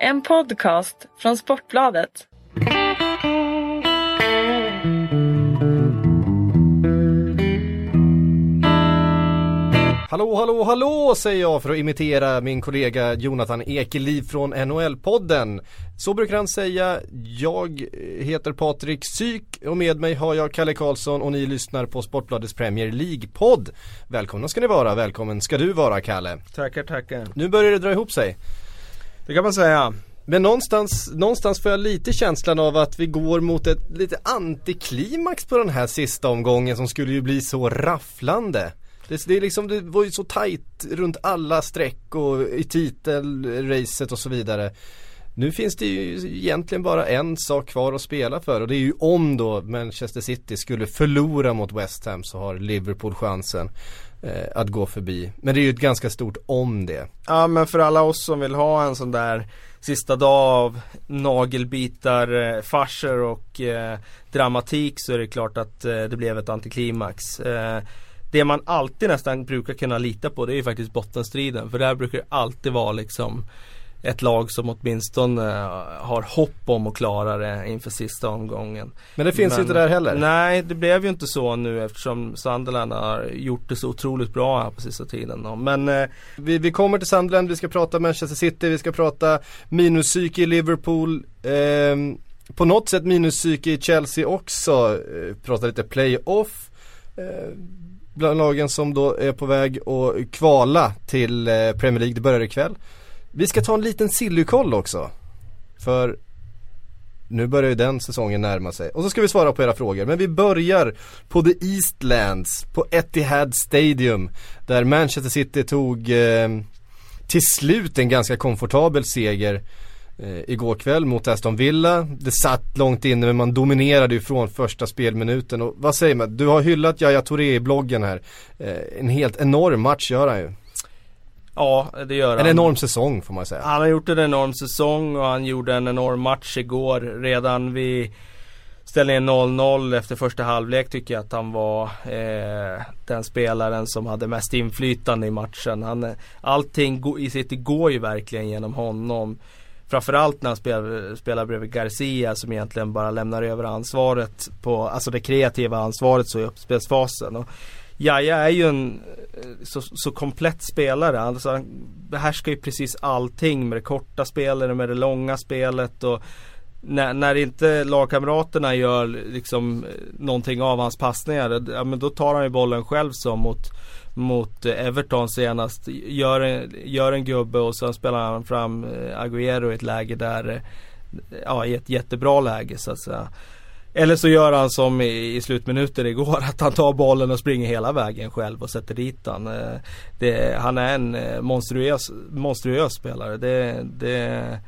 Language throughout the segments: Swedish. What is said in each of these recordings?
En podcast från Sportbladet. Hallå, hallå, hallå säger jag för att imitera min kollega Jonathan Ekeliv från NHL-podden. Så brukar han säga. Jag heter Patrik Syk och med mig har jag Kalle Karlsson och ni lyssnar på Sportbladets Premier League-podd. Välkomna ska ni vara, välkommen ska du vara Kalle. Tackar, tackar. Nu börjar det dra ihop sig. Det kan man säga. Men någonstans, någonstans får jag lite känslan av att vi går mot ett lite antiklimax på den här sista omgången som skulle ju bli så rafflande. Det, det, är liksom, det var ju så tajt runt alla streck och i titelracet och så vidare. Nu finns det ju egentligen bara en sak kvar att spela för och det är ju om då Manchester City skulle förlora mot West Ham så har Liverpool chansen eh, att gå förbi. Men det är ju ett ganska stort om det. Ja men för alla oss som vill ha en sån där sista dag av nagelbitar, eh, farser och eh, dramatik så är det klart att eh, det blev ett antiklimax. Eh, det man alltid nästan brukar kunna lita på det är ju faktiskt bottenstriden. För där brukar det alltid vara liksom ett lag som åtminstone har hopp om att klara det inför sista omgången. Men det finns Men, inte där heller? Nej, det blev ju inte så nu eftersom Sunderland har gjort det så otroligt bra här på sista tiden. Men eh, vi, vi kommer till Sunderland, vi ska prata Manchester City, vi ska prata minuspsyke i Liverpool. Eh, på något sätt minuspsyke i Chelsea också. Eh, prata lite playoff. Eh, bland lagen som då är på väg att kvala till eh, Premier League. Det börjar ikväll. Vi ska ta en liten sillykoll också. För nu börjar ju den säsongen närma sig. Och så ska vi svara på era frågor. Men vi börjar på The Eastlands, på Etihad Stadium. Där Manchester City tog eh, till slut en ganska komfortabel seger eh, igår kväll mot Aston Villa. Det satt långt inne men man dominerade ju från första spelminuten. Och vad säger man? Du har hyllat Yahya Touré i bloggen här. Eh, en helt enorm match gör han ju. Ja, det gör han. En enorm säsong får man säga. Han har gjort en enorm säsong och han gjorde en enorm match igår. Redan vid ställningen 0-0 efter första halvlek tycker jag att han var eh, den spelaren som hade mest inflytande i matchen. Han, allting i City går ju verkligen genom honom. Framförallt när han spelar, spelar bredvid Garcia som egentligen bara lämnar över ansvaret på, alltså det kreativa ansvaret så i uppspelsfasen. Och Jaja är ju en eh, så, så komplett spelare. Alltså han behärskar ju precis allting med det korta spelet, med det långa spelet och när, när inte lagkamraterna gör liksom någonting av hans passningar, eh, ja, men då tar han ju bollen själv som mot mot eh, Everton senast. Gör en, gör en gubbe och sen spelar han fram Agüero i ett läge där, ja i ett jättebra läge så att säga. Eller så gör han som i, i slutminuten igår att han tar bollen och springer hela vägen själv och sätter dit den. Eh, det, han är en eh, monstruös, monstruös spelare. Det, det,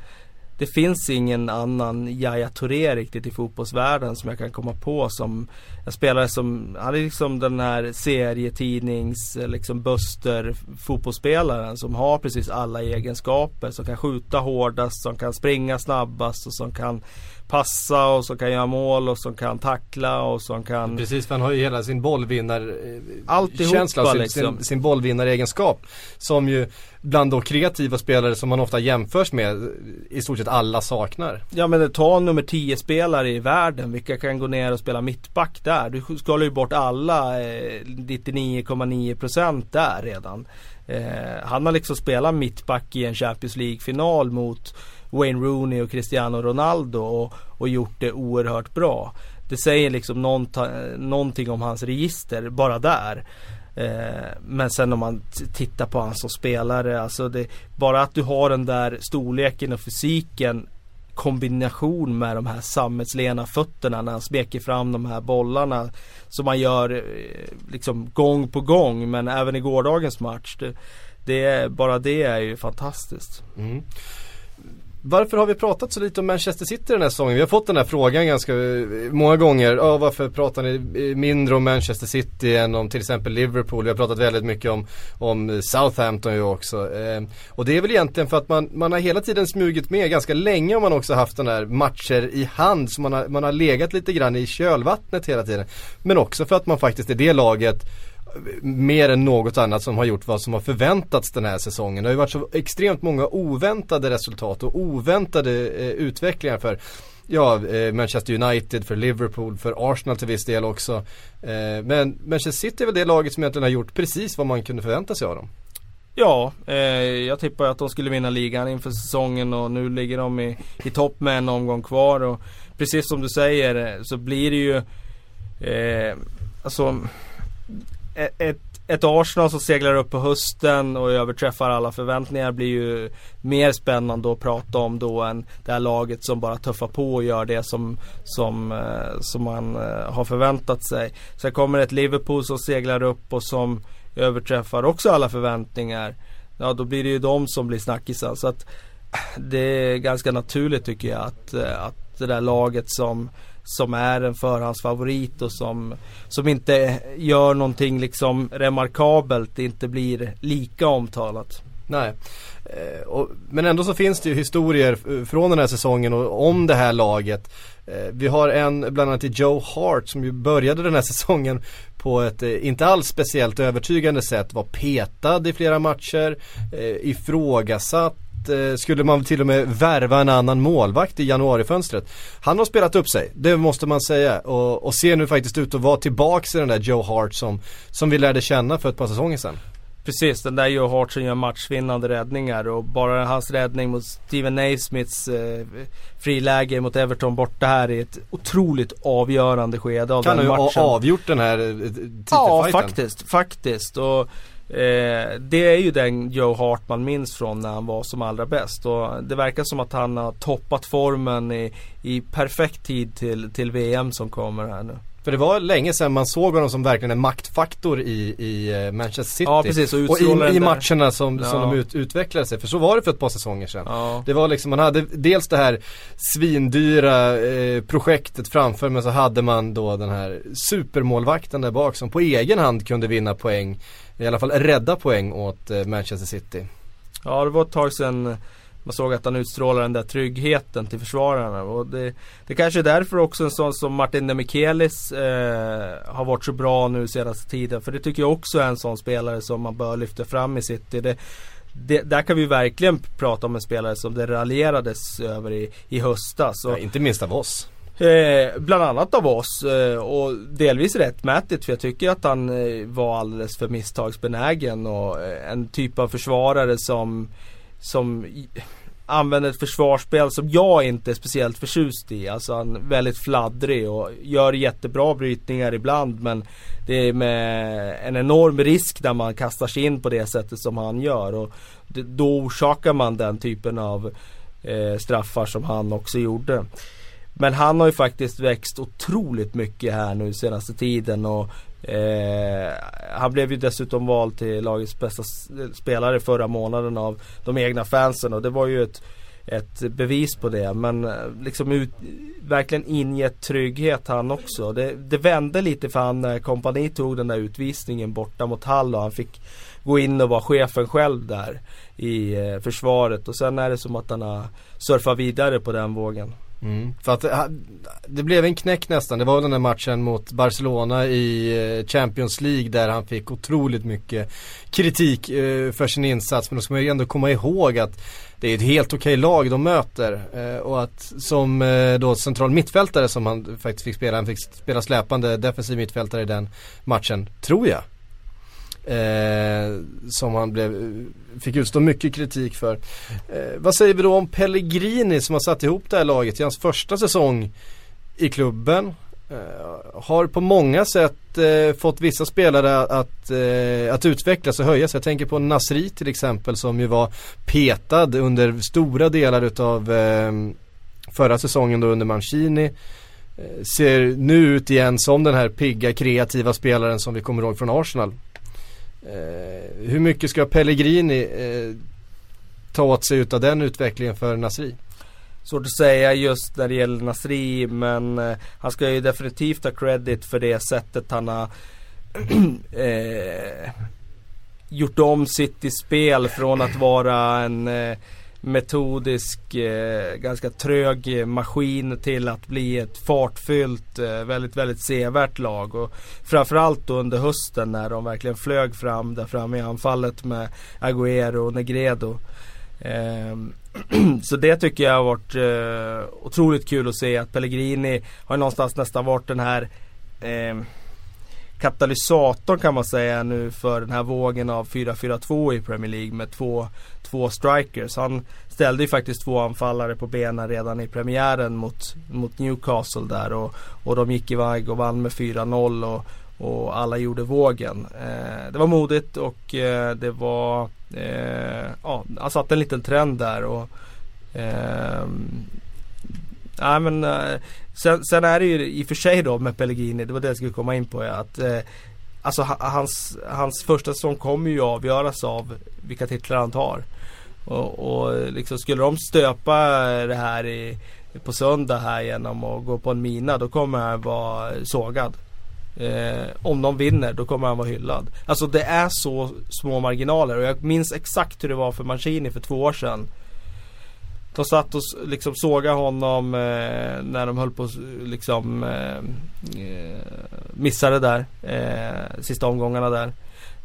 det finns ingen annan Yahya Touré riktigt i fotbollsvärlden som jag kan komma på som en spelare som, han är liksom den här serietidnings, eh, liksom Buster fotbollsspelaren som har precis alla egenskaper. Som kan skjuta hårdast, som kan springa snabbast och som kan passa och som kan göra mål och som kan tackla och som kan Precis för han har ju hela sin bollvinnar eh, sin, liksom. sin, sin bollvinnaregenskap Som ju bland de kreativa spelare som man ofta jämförs med i stort sett alla saknar Ja men ta nummer 10 spelare i världen Vilka kan gå ner och spela mittback där? Du skalar ju bort alla eh, 99,9% där redan eh, Han har liksom spelat mittback i en Champions League-final mot Wayne Rooney och Cristiano Ronaldo och, och gjort det oerhört bra. Det säger liksom någonting om hans register bara där. Eh, men sen om man tittar på han som spelare, alltså det, bara att du har den där storleken och fysiken kombination med de här sammetslena fötterna när han smeker fram de här bollarna som man gör eh, liksom gång på gång men även i gårdagens match. Det, det bara det är ju fantastiskt. Mm. Varför har vi pratat så lite om Manchester City den här säsongen? Vi har fått den här frågan ganska eh, många gånger. Ja, varför pratar ni eh, mindre om Manchester City än om till exempel Liverpool? Vi har pratat väldigt mycket om, om Southampton ju också. Eh, och det är väl egentligen för att man, man har hela tiden smugit med. Ganska länge och man också haft den här matcher i hand. Så man har, man har legat lite grann i kölvattnet hela tiden. Men också för att man faktiskt är det laget mer än något annat som har gjort vad som har förväntats den här säsongen. Det har ju varit så extremt många oväntade resultat och oväntade eh, utvecklingar för Ja, eh, Manchester United, för Liverpool, för Arsenal till viss del också. Eh, men Manchester City är väl det laget som egentligen har gjort precis vad man kunde förvänta sig av dem. Ja, eh, jag tippar att de skulle vinna ligan inför säsongen och nu ligger de i, i topp med en omgång kvar. Och precis som du säger eh, så blir det ju eh, Alltså ett, ett Arsenal som seglar upp på hösten och överträffar alla förväntningar blir ju mer spännande att prata om då än det här laget som bara tuffar på och gör det som, som, eh, som man eh, har förväntat sig. Sen kommer ett Liverpool som seglar upp och som överträffar också alla förväntningar. Ja då blir det ju de som blir snackisar. Så att eh, det är ganska naturligt tycker jag att, att det där laget som som är en förhandsfavorit och som, som inte gör någonting liksom remarkabelt, inte blir lika omtalat. Nej. Eh, men ändå så finns det ju historier eh, från den här säsongen och om det här laget. Eh, vi har en bland annat i Joe Hart som ju började den här säsongen på ett inte alls speciellt övertygande sätt. Var petad i flera matcher, ifrågasatt eh, skulle man till och med värva en annan målvakt i januarifönstret. Han har spelat upp sig, det måste man säga. Och, och ser nu faktiskt ut att vara tillbaks i den där Joe Hart som, som vi lärde känna för ett par säsonger sedan. Precis, den där Joe Hart som gör matchvinnande räddningar och bara hans räddning mot Steven Naismiths eh, friläge mot Everton borta här i ett otroligt avgörande skede av kan den matchen. Kan ha avgjort den här eh, titelfighten. Ja, faktiskt, faktiskt. Och Eh, det är ju den Joe Hart man minns från när han var som allra bäst. Och det verkar som att han har toppat formen i, i perfekt tid till, till VM som kommer här nu. För det var länge sedan man såg honom som verkligen en maktfaktor i, i eh, Manchester City. Ja, precis, och, och i, i matcherna som, ja. som de ut, utvecklade sig. För så var det för ett par säsonger sedan. Ja. Det var liksom, man hade dels det här svindyra eh, projektet framför men så hade man då den här supermålvakten där bak som på egen hand kunde vinna poäng i alla fall rädda poäng åt eh, Manchester City. Ja det var ett tag sedan man såg att han utstrålade den där tryggheten till försvararna. Och det, det kanske är därför också en sån som Martin Demichelis eh, har varit så bra nu senaste tiden. För det tycker jag också är en sån spelare som man bör lyfta fram i City. Det, det, där kan vi verkligen prata om en spelare som det raljerades över i, i höstas. Ja, inte minst av oss. Eh, bland annat av oss eh, och delvis rättmätigt för jag tycker att han eh, var alldeles för misstagsbenägen och eh, en typ av försvarare som som använder ett försvarsspel som jag inte är speciellt förtjust i. Alltså han är väldigt fladdrig och gör jättebra brytningar ibland men det är med en enorm risk när man kastar sig in på det sättet som han gör och då orsakar man den typen av eh, straffar som han också gjorde. Men han har ju faktiskt växt otroligt mycket här nu senaste tiden och eh, han blev ju dessutom vald till lagets bästa spelare förra månaden av de egna fansen och det var ju ett, ett bevis på det. Men eh, liksom ut, verkligen ingett trygghet han också. Det, det vände lite för han när kompani tog den där utvisningen borta mot Hall och han fick gå in och vara chefen själv där i eh, försvaret och sen är det som att han har surfat vidare på den vågen. Mm. För att eh, det blev en knäck nästan. Det var väl den där matchen mot Barcelona i eh, Champions League där han fick otroligt mycket kritik eh, för sin insats. Men då ska man ju ändå komma ihåg att det är ett helt okej lag de möter. Och att som då central mittfältare som han faktiskt fick spela, han fick spela släpande defensiv mittfältare i den matchen, tror jag. Eh, som han blev, fick utstå mycket kritik för. Eh, vad säger vi då om Pellegrini som har satt ihop det här laget i hans första säsong i klubben? Eh, har på många sätt eh, fått vissa spelare att, eh, att utvecklas och höjas. Jag tänker på Nasri till exempel som ju var petad under stora delar utav eh, förra säsongen då under Mancini eh, ser nu ut igen som den här pigga kreativa spelaren som vi kommer ihåg från Arsenal. Eh, hur mycket ska Pellegrini eh, ta åt sig utav den utvecklingen för Nasri? Svårt att säga just när det gäller Nasri men eh, han ska ju definitivt ha credit för det sättet han har eh, gjort om sitt i spel från att vara en, eh, metodisk, eh, ganska trög maskin till att bli ett fartfyllt, eh, väldigt, väldigt sevärt lag. Och framförallt då under hösten när de verkligen flög fram där framme i anfallet med Agüero och Negredo. Eh, så det tycker jag har varit eh, otroligt kul att se att Pellegrini har någonstans nästan varit den här eh, katalysatorn kan man säga nu för den här vågen av 4-4-2 i Premier League med två, två strikers. Han ställde ju faktiskt två anfallare på benen redan i premiären mot, mot Newcastle där och, och de gick iväg och vann med 4-0 och, och alla gjorde vågen. Eh, det var modigt och eh, det var, eh, ja, han satte en liten trend där och eh, Ja, men, eh, sen, sen, är det ju i och för sig då med Pellegrini, det var det jag skulle komma in på. Ja, att, eh, alltså hans, hans första säsong kommer ju avgöras av vilka titlar han tar. Och, och liksom skulle de stöpa det här i, på söndag här genom att gå på en mina då kommer han vara sågad. Eh, om de vinner då kommer han vara hyllad. Alltså det är så små marginaler och jag minns exakt hur det var för Mancini för två år sedan. De satt och liksom sågade honom eh, när de höll på liksom eh, eh, missade där. Eh, sista omgångarna där.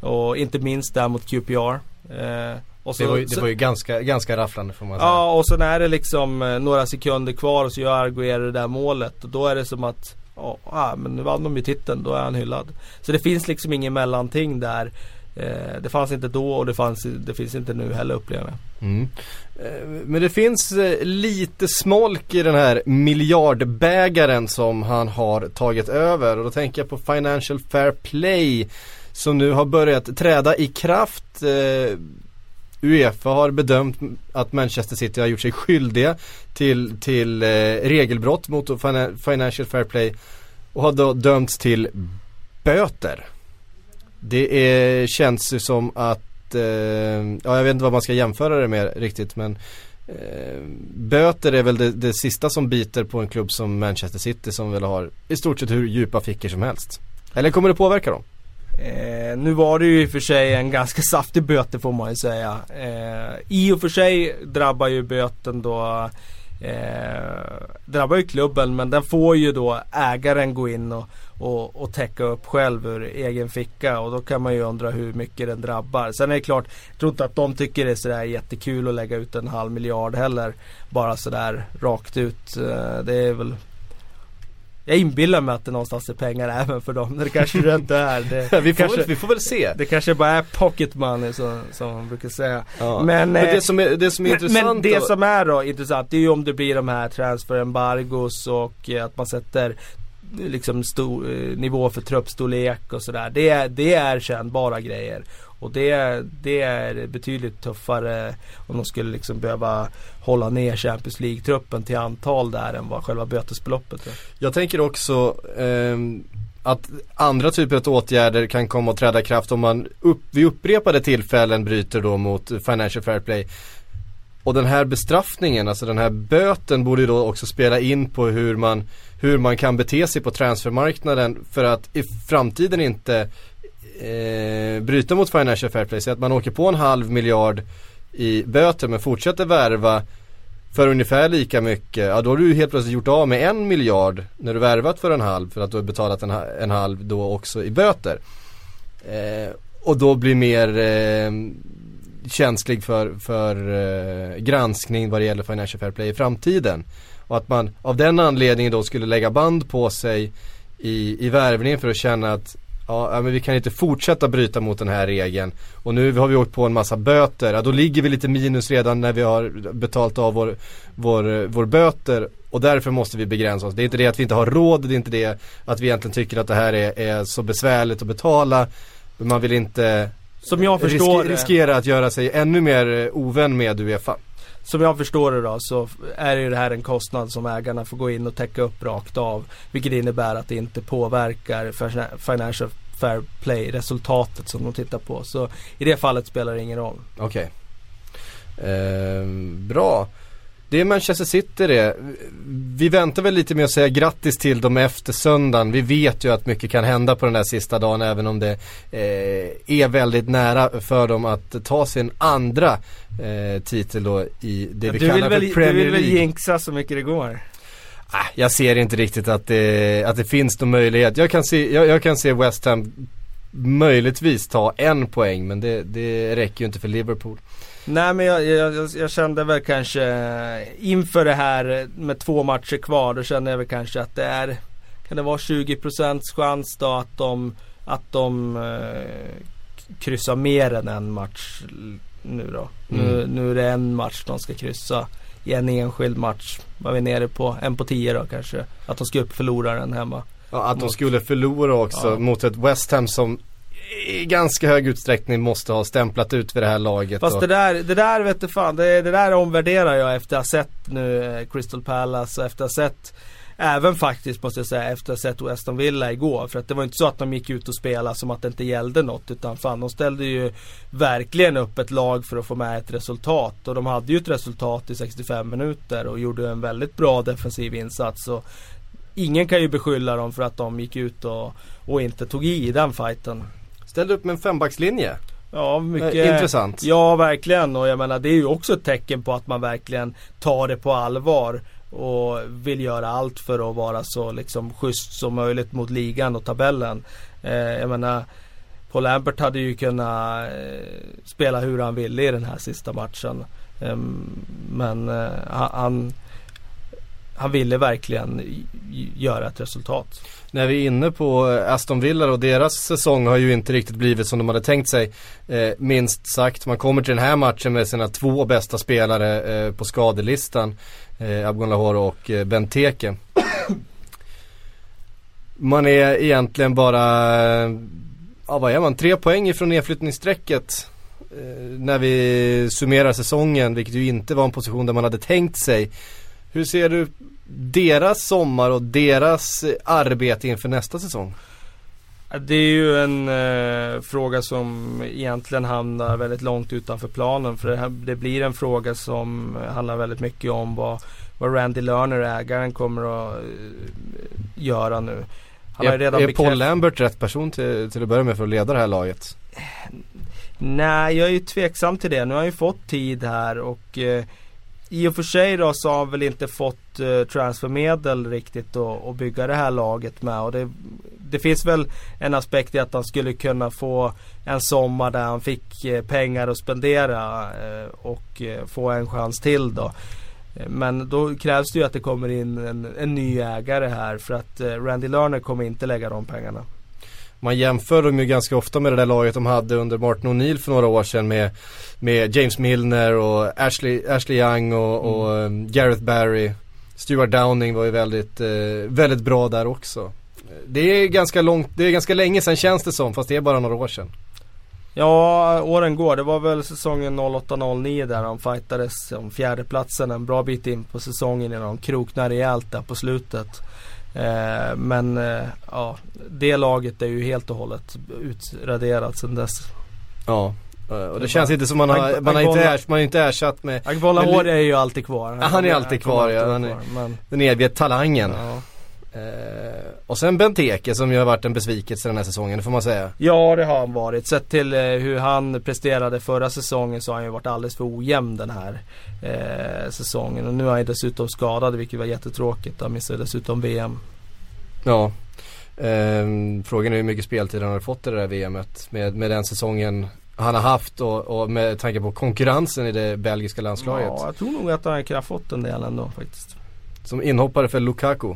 Och inte minst där mot QPR. Eh, så, det var ju, det var ju ganska, ganska rafflande får man säga. Ja och sen är det liksom eh, några sekunder kvar och så gör Arguero det där målet. Och då är det som att Ja ah, men nu vann de ju titeln, då är han hyllad. Så det finns liksom ingen mellanting där. Eh, det fanns inte då och det, fanns, det finns inte nu heller upplever jag. Mm. Eh, men det finns eh, lite smolk i den här miljardbägaren som han har tagit över och då tänker jag på Financial Fair Play som nu har börjat träda i kraft. Eh, Uefa har bedömt att Manchester City har gjort sig skyldiga till, till eh, regelbrott mot Financial Fair Play och har då dömts till böter. Det är, känns ju som att, eh, ja jag vet inte vad man ska jämföra det med riktigt men eh, Böter är väl det, det, sista som biter på en klubb som Manchester City som väl har i stort sett hur djupa fickor som helst. Eller kommer det påverka dem? Eh, nu var det ju i och för sig en ganska saftig böter får man ju säga. Eh, I och för sig drabbar ju böten då eh, drabbar ju klubben men den får ju då ägaren gå in och och, och täcka upp själv ur egen ficka och då kan man ju undra hur mycket den drabbar. Sen är det klart, jag tror inte att de tycker det är sådär jättekul att lägga ut en halv miljard heller. Bara sådär rakt ut. Eh, det är väl jag inbillar mig att det någonstans är pengar även för dem. Det kanske det inte är. Det vi, får kanske, väl, vi får väl se. Det kanske bara är pocket money som, som man brukar säga. Ja. Men, men, det, eh, som är, det som är men, intressant Men det då? som är då intressant det är ju om det blir de här transferembargos och att man sätter liksom stor, eh, nivå för truppstorlek och sådär. Det, det är kännbara grejer. Och det, det är betydligt tuffare om de skulle liksom behöva hålla ner Champions League-truppen till antal där än vad själva bötesbeloppet är. Jag tänker också eh, att andra typer av åtgärder kan komma att träda i kraft om man upp, vid upprepade tillfällen bryter då mot Financial Fair Play. Och den här bestraffningen, alltså den här böten borde ju då också spela in på hur man hur man kan bete sig på transfermarknaden för att i framtiden inte eh, bryta mot Financial Fair Play. Så att man åker på en halv miljard i böter men fortsätter värva för ungefär lika mycket, ja då har du helt plötsligt gjort av med en miljard när du värvat för en halv för att du har betalat en, en halv då också i böter. Eh, och då blir mer eh, känslig för, för eh, granskning vad det gäller Financial Fair Play i framtiden. Och att man av den anledningen då skulle lägga band på sig i, i värvningen för att känna att Ja men vi kan inte fortsätta bryta mot den här regeln. Och nu har vi åkt på en massa böter. Ja, då ligger vi lite minus redan när vi har betalt av vår, vår, vår böter. Och därför måste vi begränsa oss. Det är inte det att vi inte har råd. Det är inte det att vi egentligen tycker att det här är, är så besvärligt att betala. Men man vill inte Som jag förstår riske, riskera att göra sig ännu mer ovän med Uefa. Som jag förstår det då så är ju det här en kostnad som ägarna får gå in och täcka upp rakt av. Vilket innebär att det inte påverkar Financial Fair Play resultatet som de tittar på. Så i det fallet spelar det ingen roll. Okej. Okay. Eh, bra. Det är Manchester City det. vi väntar väl lite med att säga grattis till dem efter söndagen. Vi vet ju att mycket kan hända på den där sista dagen även om det eh, är väldigt nära för dem att ta sin andra eh, titel då i det vi kallar väl, för Premier League. Du vill väl jinxa så mycket det går? Ah, jag ser inte riktigt att det, att det finns någon möjlighet. Jag kan se, jag, jag kan se West Ham möjligtvis ta en poäng men det, det räcker ju inte för Liverpool. Nej men jag, jag, jag, kände väl kanske inför det här med två matcher kvar då kände jag väl kanske att det är Kan det vara 20% chans då att de Att de eh, kryssar mer än en match nu då. Mm. Nu, nu är det en match de ska kryssa i en enskild match. Var vi nere på en på tio då kanske. Att de ska upp förloraren hemma. Ja, att de skulle förlora också ja. mot ett West Ham som i ganska hög utsträckning måste ha stämplat ut vid det här laget. Fast och... det där, det där vet du fan, det, det där omvärderar jag efter att ha sett nu eh, Crystal Palace och efter att ha sett Även faktiskt måste jag säga efter att ha sett Weston Villa igår. För att det var inte så att de gick ut och spelade som att det inte gällde något. Utan fan de ställde ju verkligen upp ett lag för att få med ett resultat. Och de hade ju ett resultat i 65 minuter och gjorde en väldigt bra defensiv insats. Och ingen kan ju beskylla dem för att de gick ut och, och inte tog i den fighten. Ställde upp med en fembackslinje. Ja, mycket eh, Intressant. Ja, verkligen. Och jag menar det är ju också ett tecken på att man verkligen tar det på allvar. Och vill göra allt för att vara så liksom schysst som möjligt mot ligan och tabellen. Eh, jag menar Paul Lambert hade ju kunnat eh, spela hur han ville i den här sista matchen. Eh, men eh, han, han ville verkligen göra ett resultat. När vi är inne på eh, Aston Villa och deras säsong har ju inte riktigt blivit som de hade tänkt sig. Eh, minst sagt, man kommer till den här matchen med sina två bästa spelare eh, på skadelistan. Eh, Abgon Lahore och eh, Benteke. Man är egentligen bara, eh, ja vad är man, tre poäng ifrån nedflyttningsstrecket. Eh, när vi summerar säsongen, vilket ju inte var en position där man hade tänkt sig. Hur ser du deras sommar och deras arbete inför nästa säsong? Det är ju en eh, fråga som egentligen hamnar väldigt långt utanför planen. För det, här, det, blir en fråga som handlar väldigt mycket om vad, vad Randy Lerner, ägaren, kommer att eh, göra nu. Han är, har redan är Paul Lambert rätt person till, till att börja med för att leda det här laget? Nej, jag är ju tveksam till det. Nu har han ju fått tid här och eh, i och för sig då så har han väl inte fått eh, transfermedel riktigt att bygga det här laget med. Och det, det finns väl en aspekt i att han skulle kunna få en sommar där han fick eh, pengar att spendera eh, och eh, få en chans till då. Men då krävs det ju att det kommer in en, en ny ägare här för att eh, Randy Lerner kommer inte lägga de pengarna. Man jämför dem ju ganska ofta med det där laget de hade under Martin O'Neill för några år sedan med, med James Milner och Ashley, Ashley Young och, mm. och um, Gareth Barry. Stuart Downing var ju väldigt, eh, väldigt bra där också. Det är ganska långt, det är ganska länge sedan känns det som fast det är bara några år sedan. Ja, åren går. Det var väl säsongen 08-09 där de fightades om fjärdeplatsen en bra bit in på säsongen innan de kroknade rejält där på slutet. Eh, men eh, ja, det laget är ju helt och hållet utraderat sedan dess. Ja, eh, och det känns inte som man har, man har inte, ers, man har inte ersatt med Agbola Hård är ju alltid kvar. Ja, han är alltid kvar ja. Han är, men... Den eviga talangen. Ja. Eh, och sen Benteke som ju har varit en besvikelse den här säsongen, det får man säga. Ja det har han varit. Sett till eh, hur han presterade förra säsongen så har han ju varit alldeles för ojämn den här eh, säsongen. Och nu är han ju dessutom skadad vilket var jättetråkigt. Han missade dessutom VM. Ja. Eh, frågan är hur mycket speltid han har fått i det där VMet med, med den säsongen han har haft och, och med tanke på konkurrensen i det belgiska landslaget. Ja, jag tror nog att han kan ha fått en del ändå faktiskt. Som inhoppare för Lukaku.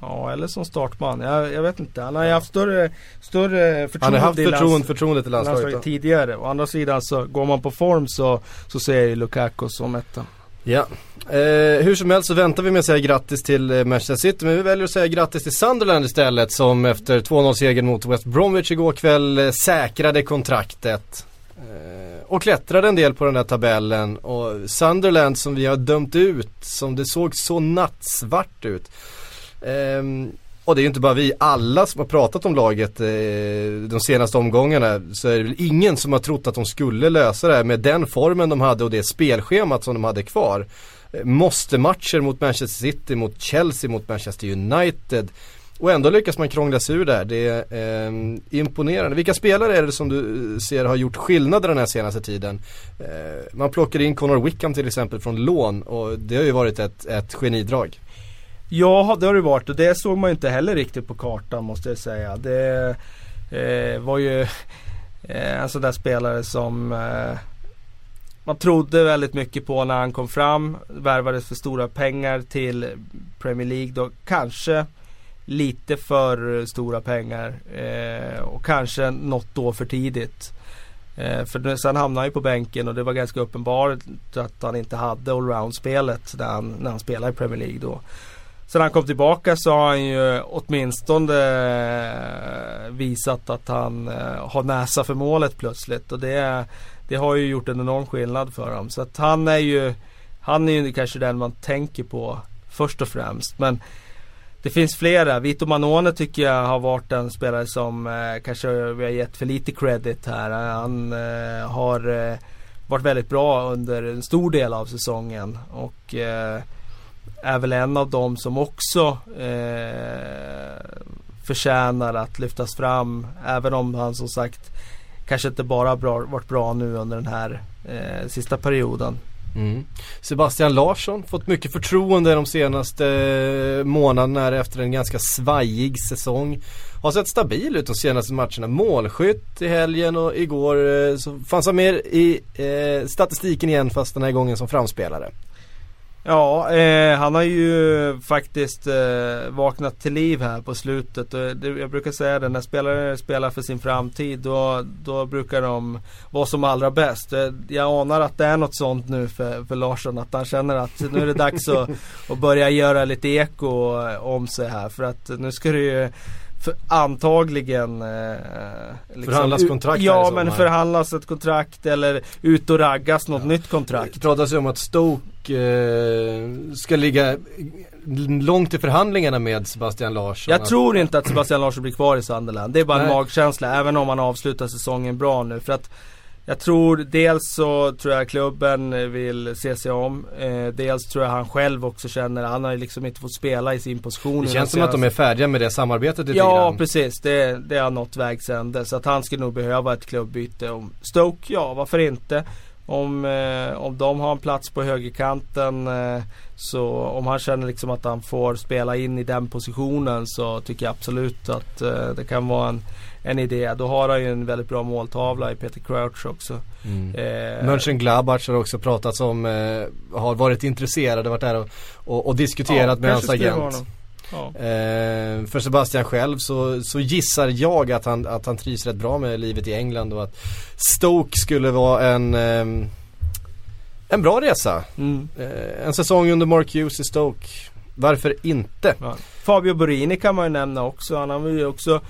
Ja, eller som startman. Jag, jag vet inte. Han har ju haft större, större förtroende Han har haft förtroende, förtroende till landslaget, tidigare. Å andra sidan så går man på form så, så ser jag Lukaku som etta. Ja. Eh, hur som helst så väntar vi med att säga grattis till eh, Manchester City men vi väljer att säga grattis till Sunderland istället som efter 2-0 seger mot West Bromwich igår kväll eh, säkrade kontraktet. Eh, och klättrade en del på den där tabellen och Sunderland som vi har dömt ut som det såg så nattsvart ut. Ehm, och det är ju inte bara vi, alla som har pratat om laget eh, de senaste omgångarna så är det väl ingen som har trott att de skulle lösa det här med den formen de hade och det spelschemat som de hade kvar. Eh, måste matcher mot Manchester City, mot Chelsea, mot Manchester United. Och ändå lyckas man krångla sig ur där. Det är eh, imponerande. Vilka spelare är det som du eh, ser har gjort skillnader den här senaste tiden? Eh, man plockar in Connor Wickham till exempel från lån och det har ju varit ett, ett genidrag. Ja, det har det varit och det såg man ju inte heller riktigt på kartan måste jag säga. Det eh, var ju eh, en sån där spelare som eh, man trodde väldigt mycket på när han kom fram. Värvades för stora pengar till Premier League då. Kanske lite för stora pengar eh, och kanske något år för tidigt. Eh, för sen hamnade han ju på bänken och det var ganska uppenbart att han inte hade allround-spelet när han, när han spelade i Premier League då. Sen han kom tillbaka så har han ju åtminstone eh, visat att han eh, har näsa för målet plötsligt. Och det, det har ju gjort en enorm skillnad för honom. Så att han är ju Han är ju kanske den man tänker på först och främst. Men det finns flera. Vito Manone tycker jag har varit en spelare som eh, kanske vi har gett för lite credit här. Han eh, har eh, varit väldigt bra under en stor del av säsongen. Och eh, är väl en av dem som också eh, förtjänar att lyftas fram. Även om han som sagt kanske inte bara bra, varit bra nu under den här eh, sista perioden. Mm. Sebastian Larsson fått mycket förtroende de senaste eh, månaderna efter en ganska svajig säsong. Har sett stabil ut de senaste matcherna. Målskytt i helgen och igår eh, så fanns han med i eh, statistiken igen fast den här gången som framspelare. Ja, eh, han har ju faktiskt eh, vaknat till liv här på slutet. Och det, jag brukar säga det, när spelare spelar för sin framtid då, då brukar de vara som allra bäst. Eh, jag anar att det är något sånt nu för, för Larsson. Att han känner att nu är det dags att, att börja göra lite eko om sig här. För att nu ska det ju för antagligen eh, liksom, Förhandlas kontrakt Ja men förhandlas ett kontrakt eller ut och raggas något ja. nytt kontrakt. Det pratas ju om att Stoke eh, ska ligga långt i förhandlingarna med Sebastian Larsson. Jag tror inte att Sebastian Larsson blir kvar i Sunderland. Det är bara Nej. en magkänsla även om han avslutar säsongen bra nu. För att jag tror dels så tror jag klubben vill se sig om. Eh, dels tror jag han själv också känner, han har liksom inte fått spela i sin position. Det känns som att de är färdiga med det samarbetet lite Ja grann. precis, det, det har nått vägs ände. Så att han skulle nog behöva ett klubbyte. Om Stoke, ja varför inte? Om, eh, om de har en plats på högerkanten eh, så om han känner liksom att han får spela in i den positionen så tycker jag absolut att eh, det kan vara en en idé. Då har han ju en väldigt bra måltavla i Peter Crouch också. Mm. Eh, Mönchengladbach har också pratats om, eh, har varit intresserade, varit där och, och, och diskuterat ja, med hans agent. Ja. Eh, för Sebastian själv så, så gissar jag att han, att han trivs rätt bra med livet i England och att Stoke skulle vara en eh, en bra resa. Mm. Eh, en säsong under Mark Hughes i Stoke. Varför inte? Ja. Fabio Borini kan man ju nämna också. Han har ju också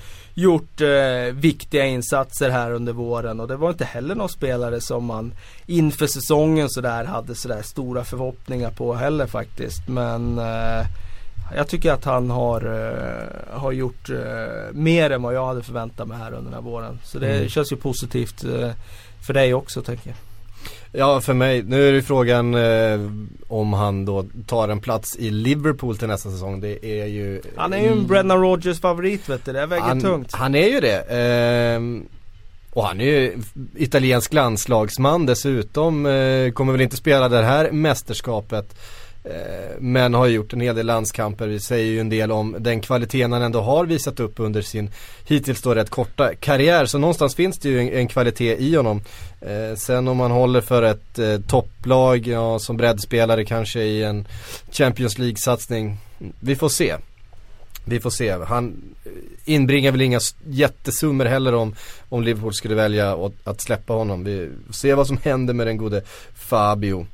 gjort eh, viktiga insatser här under våren och det var inte heller någon spelare som man inför säsongen sådär hade sådär stora förhoppningar på heller faktiskt. Men eh, jag tycker att han har, eh, har gjort eh, mer än vad jag hade förväntat mig här under den här våren. Så det mm. känns ju positivt eh, för dig också tänker jag. Ja för mig, nu är det frågan eh, om han då tar en plats i Liverpool till nästa säsong. Det är ju Han är ju en Brennan Rogers favorit vet du, det väger han, tungt. Han är ju det. Eh, och han är ju italiensk landslagsman dessutom. Eh, kommer väl inte spela det här mästerskapet. Eh, men har gjort en hel del landskamper. Vi säger ju en del om den kvaliteten han ändå har visat upp under sin hittills då rätt korta karriär. Så någonstans finns det ju en, en kvalitet i honom. Eh, sen om man håller för ett eh, topplag, ja, som breddspelare kanske i en Champions League-satsning. Vi får se. Vi får se. Han inbringar väl inga jättesummor heller om, om Liverpool skulle välja att, att släppa honom. Vi får se vad som händer med den gode Fabio.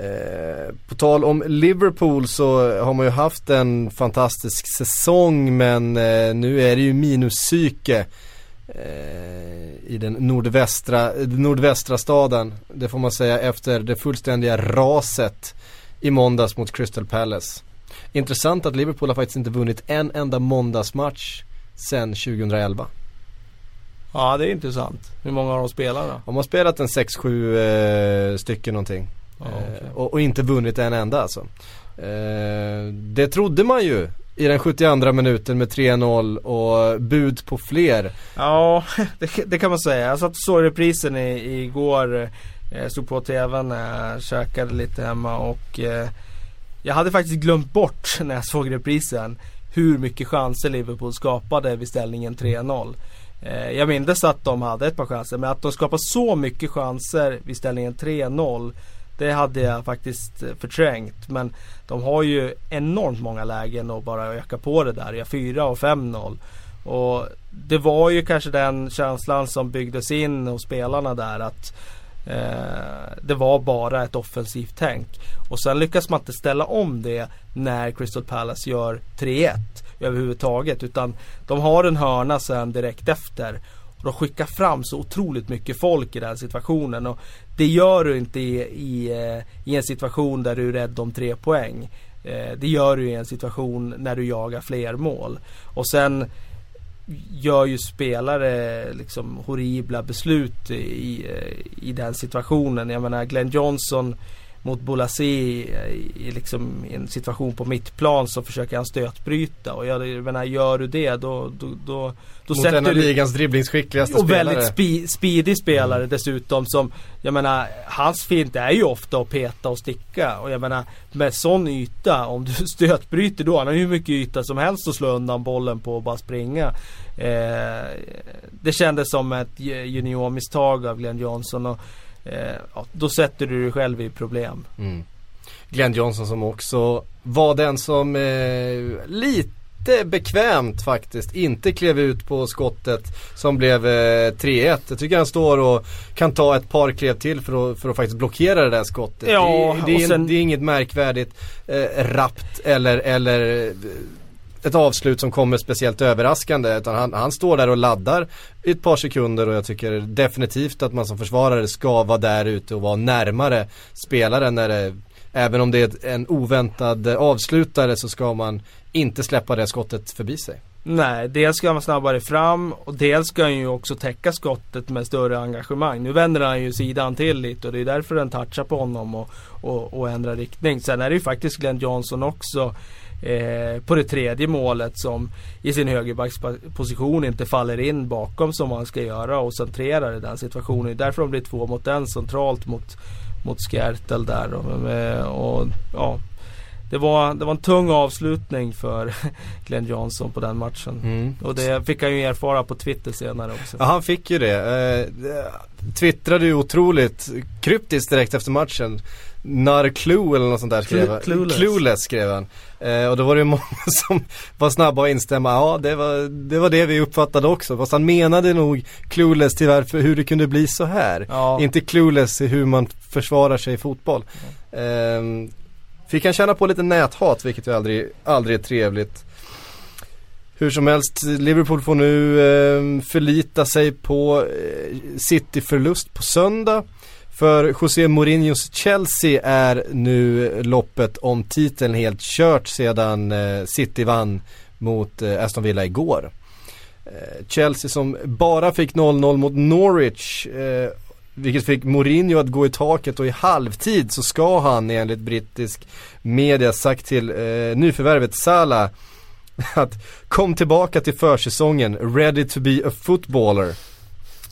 Eh, på tal om Liverpool så har man ju haft en fantastisk säsong men eh, nu är det ju minuspsyke eh, i den nordvästra, nordvästra staden. Det får man säga efter det fullständiga raset i måndags mot Crystal Palace. Intressant att Liverpool har faktiskt inte vunnit en enda måndagsmatch sen 2011. Ja det är intressant. Hur många har de spelat då? De har spelat en 6-7 eh, stycken någonting. Ja, okay. eh, och, och, inte vunnit en enda alltså. Eh, det trodde man ju i den 72 minuten med 3-0 och bud på fler. Ja, det, det, kan man säga. Jag satt och såg reprisen i, igår. Jag eh, stod på TVn när jag käkade lite hemma och eh, jag hade faktiskt glömt bort när jag såg reprisen hur mycket chanser Liverpool skapade vid ställningen 3-0. Eh, jag minns att de hade ett par chanser men att de skapade så mycket chanser vid ställningen 3-0 det hade jag faktiskt eh, förträngt. Men de har ju enormt många lägen och bara öka på det där. Ja, 4 och 5-0. Och det var ju kanske den känslan som byggdes in hos spelarna där att eh, det var bara ett offensivt tänk. Och sen lyckas man inte ställa om det när Crystal Palace gör 3-1 överhuvudtaget. Utan de har en hörna sen direkt efter. Och de skickar fram så otroligt mycket folk i den situationen. Och det gör du inte i, i, eh, i en situation där du är rädd om tre poäng. Eh, det gör du i en situation när du jagar fler mål. Och sen gör ju spelare liksom horribla beslut i, i den situationen. Jag menar Glenn Johnson mot Bolasi i, liksom, i en situation på mittplan så försöker han stötbryta. Och jag menar, gör du det då, då, då, då Mot en av ligans dribblingsskickligaste spelare. Och väldigt spe, speedig spelare mm. dessutom som Jag menar Hans fint är ju ofta att peta och sticka och jag menar Med sån yta om du stötbryter då Han har ju hur mycket yta som helst att slå undan bollen på och bara springa eh, Det kändes som ett juniormisstag av Glenn Johnson och eh, ja, då sätter du dig själv i problem. Mm. Glenn Johnson som också var den som eh, lite bekvämt faktiskt inte klev ut på skottet som blev eh, 3-1. Jag tycker han står och kan ta ett par klev till för att, för att faktiskt blockera det där skottet. Ja, det, det, är, sen... det är inget märkvärdigt eh, rappt eller, eller ett avslut som kommer speciellt överraskande utan han, han står där och laddar i ett par sekunder och jag tycker definitivt att man som försvarare ska vara där ute och vara närmare spelaren när det Även om det är en oväntad avslutare så ska man inte släppa det skottet förbi sig. Nej, dels ska han snabbare fram och dels ska han ju också täcka skottet med större engagemang. Nu vänder han ju sidan till lite och det är därför den touchar på honom och, och, och ändrar riktning. Sen är det ju faktiskt Glenn Johnson också eh, på det tredje målet som i sin högerbacksposition inte faller in bakom som man ska göra och centrerar i den situationen. Det är därför de blir två mot en centralt mot, mot Skärtel där. Och, och, ja, det var, det var en tung avslutning för Glenn Johnson på den matchen. Mm. Och det fick han ju erfara på Twitter senare också. Ja han fick ju det. Eh, twittrade ju otroligt kryptiskt direkt efter matchen. Clue eller något sånt där skrev han. Clueless. Clueless skrev han. Eh, och då var det många som var snabba att instämma. Ja det var, det var det vi uppfattade också. Fast han menade nog clueless till varför, hur det kunde bli så här. Ja. Inte clueless i hur man försvarar sig i fotboll. Eh, fick han känna på lite näthat vilket ju aldrig, aldrig är trevligt. Hur som helst, Liverpool får nu eh, förlita sig på eh, City-förlust på söndag. För José Mourinhos Chelsea är nu loppet om titeln helt kört sedan eh, City vann mot eh, Aston Villa igår. Eh, Chelsea som bara fick 0-0 mot Norwich vilket fick Mourinho att gå i taket och i halvtid så ska han enligt brittisk media sagt till eh, nyförvärvet Salah att kom tillbaka till försäsongen, ready to be a footballer.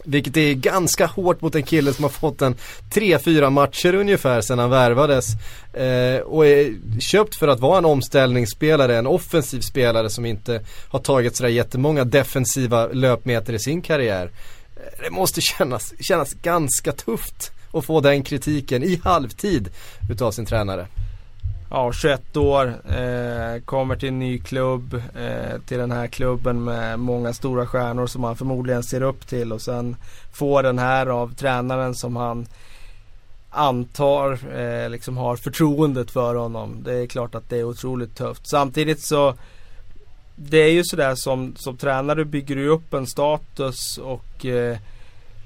Vilket är ganska hårt mot en kille som har fått en 3-4 matcher ungefär sedan han värvades. Eh, och är köpt för att vara en omställningsspelare, en offensiv spelare som inte har tagit sådär jättemånga defensiva löpmeter i sin karriär. Eh, det måste kännas, kännas ganska tufft att få den kritiken i halvtid utav sin tränare ja, 21 år, eh, kommer till en ny klubb, eh, till den här klubben med många stora stjärnor som han förmodligen ser upp till och sen får den här av tränaren som han antar eh, liksom har förtroendet för honom. Det är klart att det är otroligt tufft. Samtidigt så det är ju sådär som, som tränare bygger du upp en status och eh,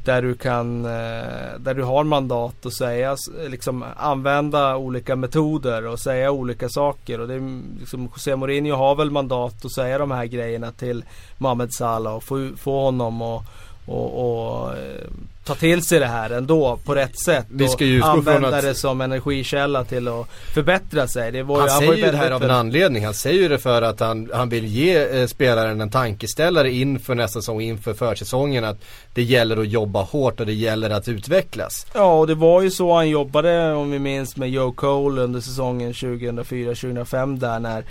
där du kan, eh, där du har mandat att säga, liksom använda olika metoder och säga olika saker. Och det är, liksom, José Mourinho har väl mandat att säga de här grejerna till Mohamed Salah och få, få honom att och, och eh, ta till sig det här ändå på rätt sätt. Vi ska ju och använda att... det som energikälla till att förbättra sig. Var, han, han säger ju det här av en anledning. Han säger ju det för att han, han vill ge eh, spelaren en tankeställare inför nästa säsong, inför försäsongen. Att det gäller att jobba hårt och det gäller att utvecklas. Ja, och det var ju så han jobbade om vi minns med Joe Cole under säsongen 2004-2005 där när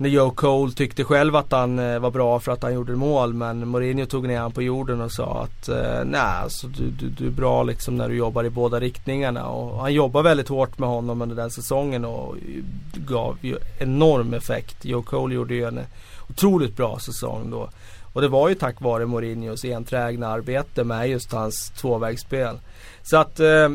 när Joe Cole tyckte själv att han eh, var bra för att han gjorde mål men Mourinho tog ner honom på jorden och sa att eh, nej alltså du, du, du är bra liksom när du jobbar i båda riktningarna och han jobbade väldigt hårt med honom under den säsongen och gav ju enorm effekt. Joe Cole gjorde ju en otroligt bra säsong då. Och det var ju tack vare Mourinhos enträgna arbete med just hans tvåvägsspel. Så att eh,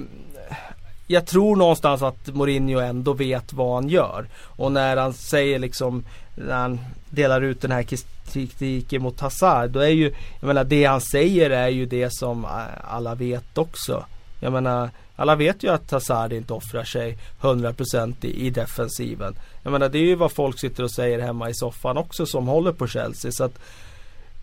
jag tror någonstans att Mourinho ändå vet vad han gör. Och när han säger liksom, när han delar ut den här kritiken mot Hazard. Då är ju, jag menar det han säger är ju det som alla vet också. Jag menar, alla vet ju att Hazard inte offrar sig 100% i, i defensiven. Jag menar det är ju vad folk sitter och säger hemma i soffan också som håller på Chelsea. Så att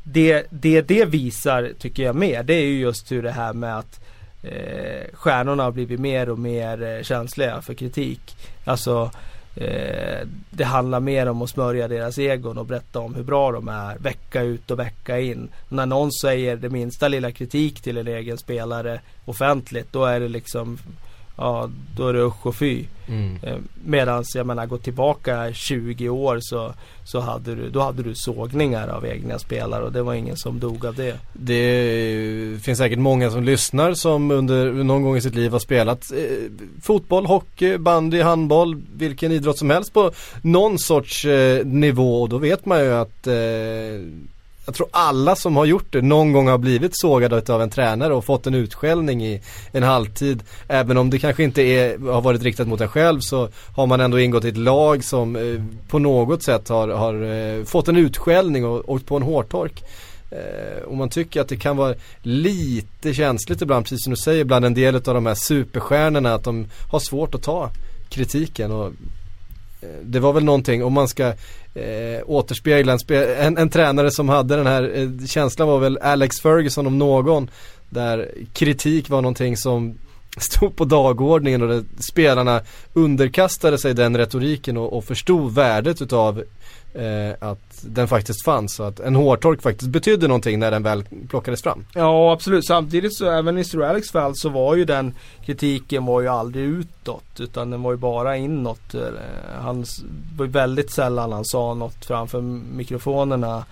det, det det visar tycker jag mer det är ju just hur det här med att eh, stjärnorna har blivit mer och mer eh, känsliga för kritik. Alltså eh, det handlar mer om att smörja deras egon och berätta om hur bra de är vecka ut och vecka in. När någon säger det minsta lilla kritik till en egen spelare offentligt då är det liksom Ja då är det usch och fy. Mm. Eh, medans jag menar gå tillbaka 20 år så, så hade du, då hade du sågningar av egna spelare och det var ingen som dog av det. Det finns säkert många som lyssnar som under någon gång i sitt liv har spelat eh, fotboll, hockey, bandy, handboll, vilken idrott som helst på någon sorts eh, nivå och då vet man ju att eh, jag tror alla som har gjort det någon gång har blivit sågade av en tränare och fått en utskällning i en halvtid. Även om det kanske inte är, har varit riktat mot en själv så har man ändå ingått i ett lag som eh, på något sätt har, har eh, fått en utskällning och åkt på en hårtork. Eh, och man tycker att det kan vara lite känsligt ibland, precis som du säger, bland en del av de här superstjärnorna att de har svårt att ta kritiken. Och Eh, det var väl någonting, om man ska eh, återspegla en, spe en, en, tränare som hade den här eh, känslan var väl Alex Ferguson om någon. Där kritik var någonting som stod på dagordningen och det, spelarna underkastade sig den retoriken och, och förstod värdet utav eh, att den faktiskt fanns och att en hårtork faktiskt betydde någonting när den väl plockades fram. Ja absolut, samtidigt så även i Sir Alex fall så var ju den kritiken var ju aldrig utåt utan den var ju bara inåt. Eh, han var ju väldigt sällan han sa något framför mikrofonerna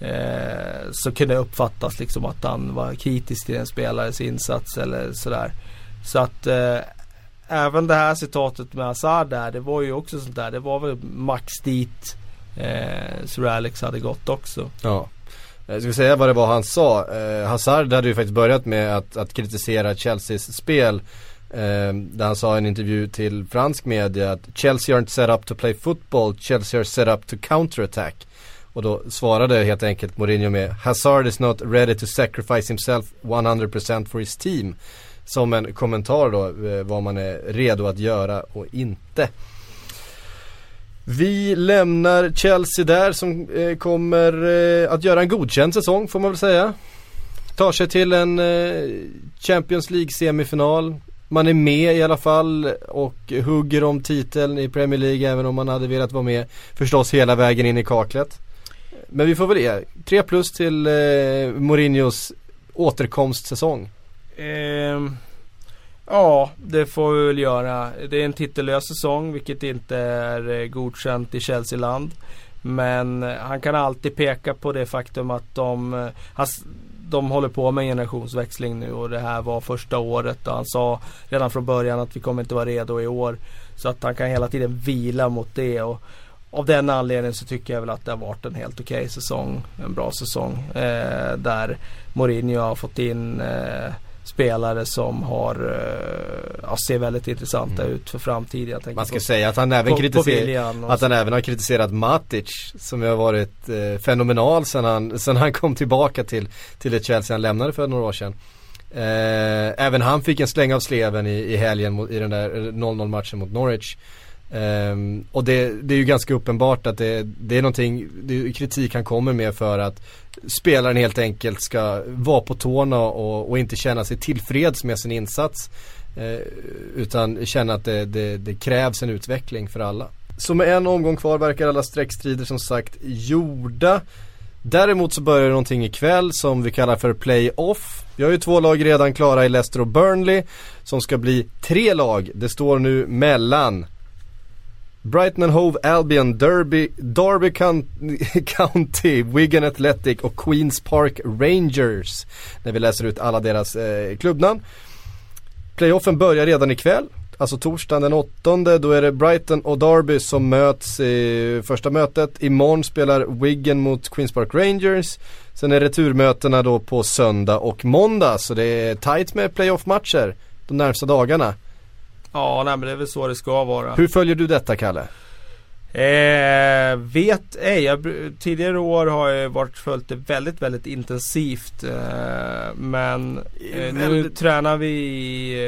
eh, så kunde det uppfattas liksom att han var kritisk till en spelares insats eller sådär. Så att eh, även det här citatet med Hazard där, det var ju också sånt där. Det var väl max dit eh, Sir Alex hade gått också. Ja. Jag ska säga vad det var han sa. Eh, Hazard hade ju faktiskt börjat med att, att kritisera Chelseas spel. Eh, där han sa i en intervju till fransk media att Chelsea aren't set up to play football, Chelsea are set up to counterattack. Och då svarade helt enkelt Mourinho med Hazard is not ready to sacrifice himself 100% for his team. Som en kommentar då eh, vad man är redo att göra och inte. Vi lämnar Chelsea där som eh, kommer eh, att göra en godkänd säsong får man väl säga. Tar sig till en Champions League semifinal. Man är med i alla fall och hugger om titeln i Premier League även om man hade velat vara med förstås hela vägen in i kaklet. Men vi får väl ge 3 plus till Mourinhos återkomstsäsong. Eh, Ja, det får vi väl göra. Det är en titellös säsong vilket inte är eh, godkänt i Chelsea-land. Men eh, han kan alltid peka på det faktum att de, eh, de håller på med generationsväxling nu och det här var första året. Och han sa redan från början att vi kommer inte vara redo i år. Så att han kan hela tiden vila mot det. Och av den anledningen så tycker jag väl att det har varit en helt okej okay säsong. En bra säsong. Eh, där Mourinho har fått in eh, spelare som har, uh, ja, ser väldigt intressanta mm. ut för framtiden. Man ska på, säga att han även, kritiserat, att han även har kritiserat Matic som har varit uh, fenomenal sen han, sen han kom tillbaka till, till ett Chelsea han lämnade för några år sedan. Eh, även han fick en släng av sleven i, i helgen i den där 0-0 matchen mot Norwich. Um, och det, det, är ju ganska uppenbart att det, det är någonting, det är kritik han kommer med för att spelaren helt enkelt ska vara på tårna och, och inte känna sig tillfreds med sin insats. Eh, utan känna att det, det, det, krävs en utveckling för alla. Så med en omgång kvar verkar alla streckstrider som sagt gjorda. Däremot så börjar någonting ikväll som vi kallar för play-off. Vi har ju två lag redan klara i Leicester och Burnley som ska bli tre lag. Det står nu mellan Brighton and Hove Albion, Derby, Derby County, Wigan Athletic och Queens Park Rangers. När vi läser ut alla deras eh, klubbnamn. Playoffen börjar redan ikväll. Alltså torsdagen den 8 då är det Brighton och Derby som möts i första mötet. Imorgon spelar Wigan mot Queens Park Rangers. Sen är returmötena då på söndag och måndag så det är tight med playoff-matcher de närmsta dagarna. Ja, nej, men det är väl så det ska vara. Hur följer du detta Kalle? Eh, vet ej. Jag, tidigare år har jag varit följt det väldigt, väldigt intensivt. Eh, men eh, nu tränar vi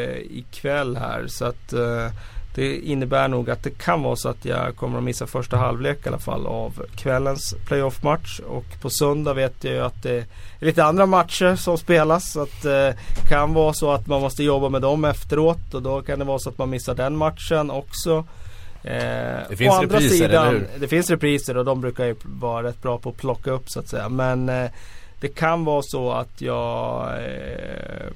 eh, ikväll här så att eh, det innebär nog att det kan vara så att jag kommer att missa första halvlek i alla fall av kvällens playoff-match. Och på söndag vet jag ju att det lite andra matcher som spelas. Så att det eh, kan vara så att man måste jobba med dem efteråt och då kan det vara så att man missar den matchen också. Eh, det finns repriser, sidan, eller hur? Det finns repriser och de brukar ju vara rätt bra på att plocka upp så att säga. Men eh, det kan vara så att jag eh,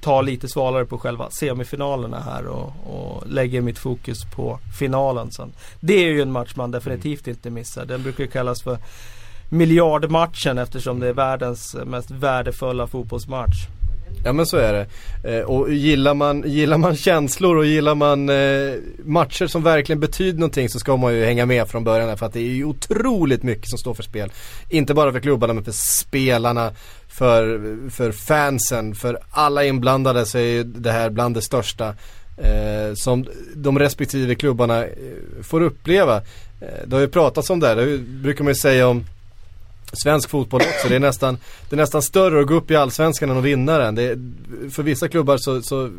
tar lite svalare på själva semifinalerna här och, och, lägger mitt fokus på finalen sen. Det är ju en match man definitivt inte missar. Den brukar kallas för miljardmatchen eftersom det är världens mest värdefulla fotbollsmatch. Ja men så är det. Eh, och gillar man, gillar man känslor och gillar man eh, matcher som verkligen betyder någonting så ska man ju hänga med från början för att det är ju otroligt mycket som står för spel. Inte bara för klubbarna men för spelarna, för, för fansen, för alla inblandade så är det här bland det största eh, som de respektive klubbarna eh, får uppleva. Eh, det har ju pratats om det här, det brukar man ju säga om svensk fotboll också. Det är nästan, det är nästan större att gå upp i allsvenskan än att vinna den. Det är, för vissa klubbar så, så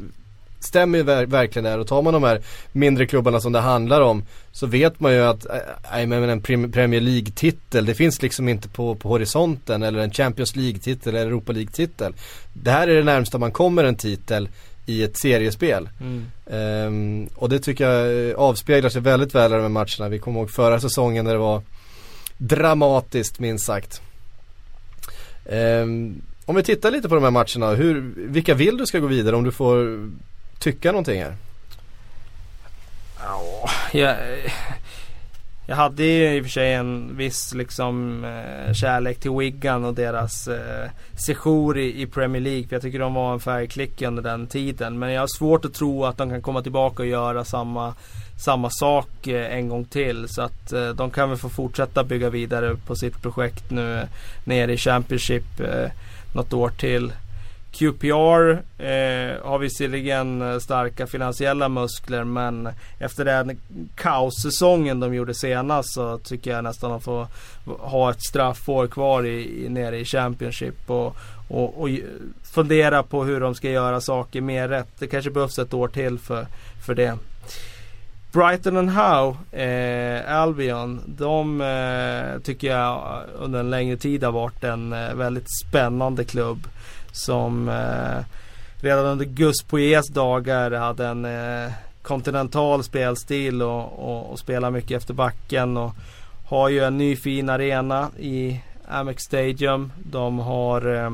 stämmer ver verkligen det här och tar man de här mindre klubbarna som det handlar om så vet man ju att äh men en Premier League-titel det finns liksom inte på, på horisonten eller en Champions League-titel eller Europa League-titel. Det här är det närmsta man kommer en titel i ett seriespel. Mm. Um, och det tycker jag avspeglar sig väldigt väl i de här matcherna. Vi kommer ihåg förra säsongen när det var dramatiskt minst sagt. Um, om vi tittar lite på de här matcherna, hur, vilka vill du ska gå vidare om du får tycka någonting här? Ja, jag, jag hade ju i och för sig en viss liksom eh, kärlek till Wigan och deras eh, sejour i, i, Premier League. För jag tycker de var en färgklick under den tiden. Men jag har svårt att tro att de kan komma tillbaka och göra samma samma sak eh, en gång till. Så att eh, de kan väl få fortsätta bygga vidare på sitt projekt nu nere i Championship eh, något år till. QPR eh, har visserligen eh, starka finansiella muskler men efter den kaossäsongen de gjorde senast så tycker jag nästan att de får ha ett straffår kvar i, i, nere i Championship och, och, och fundera på hur de ska göra saker mer rätt. Det kanske behövs ett år till för, för det. Brighton and How, eh, Albion, de eh, tycker jag under en längre tid har varit en eh, väldigt spännande klubb. Som eh, redan under Gus Poyets dagar hade en eh, kontinental spelstil och, och, och spelar mycket efter backen. Och har ju en ny fin arena i Amex Stadium. De har eh,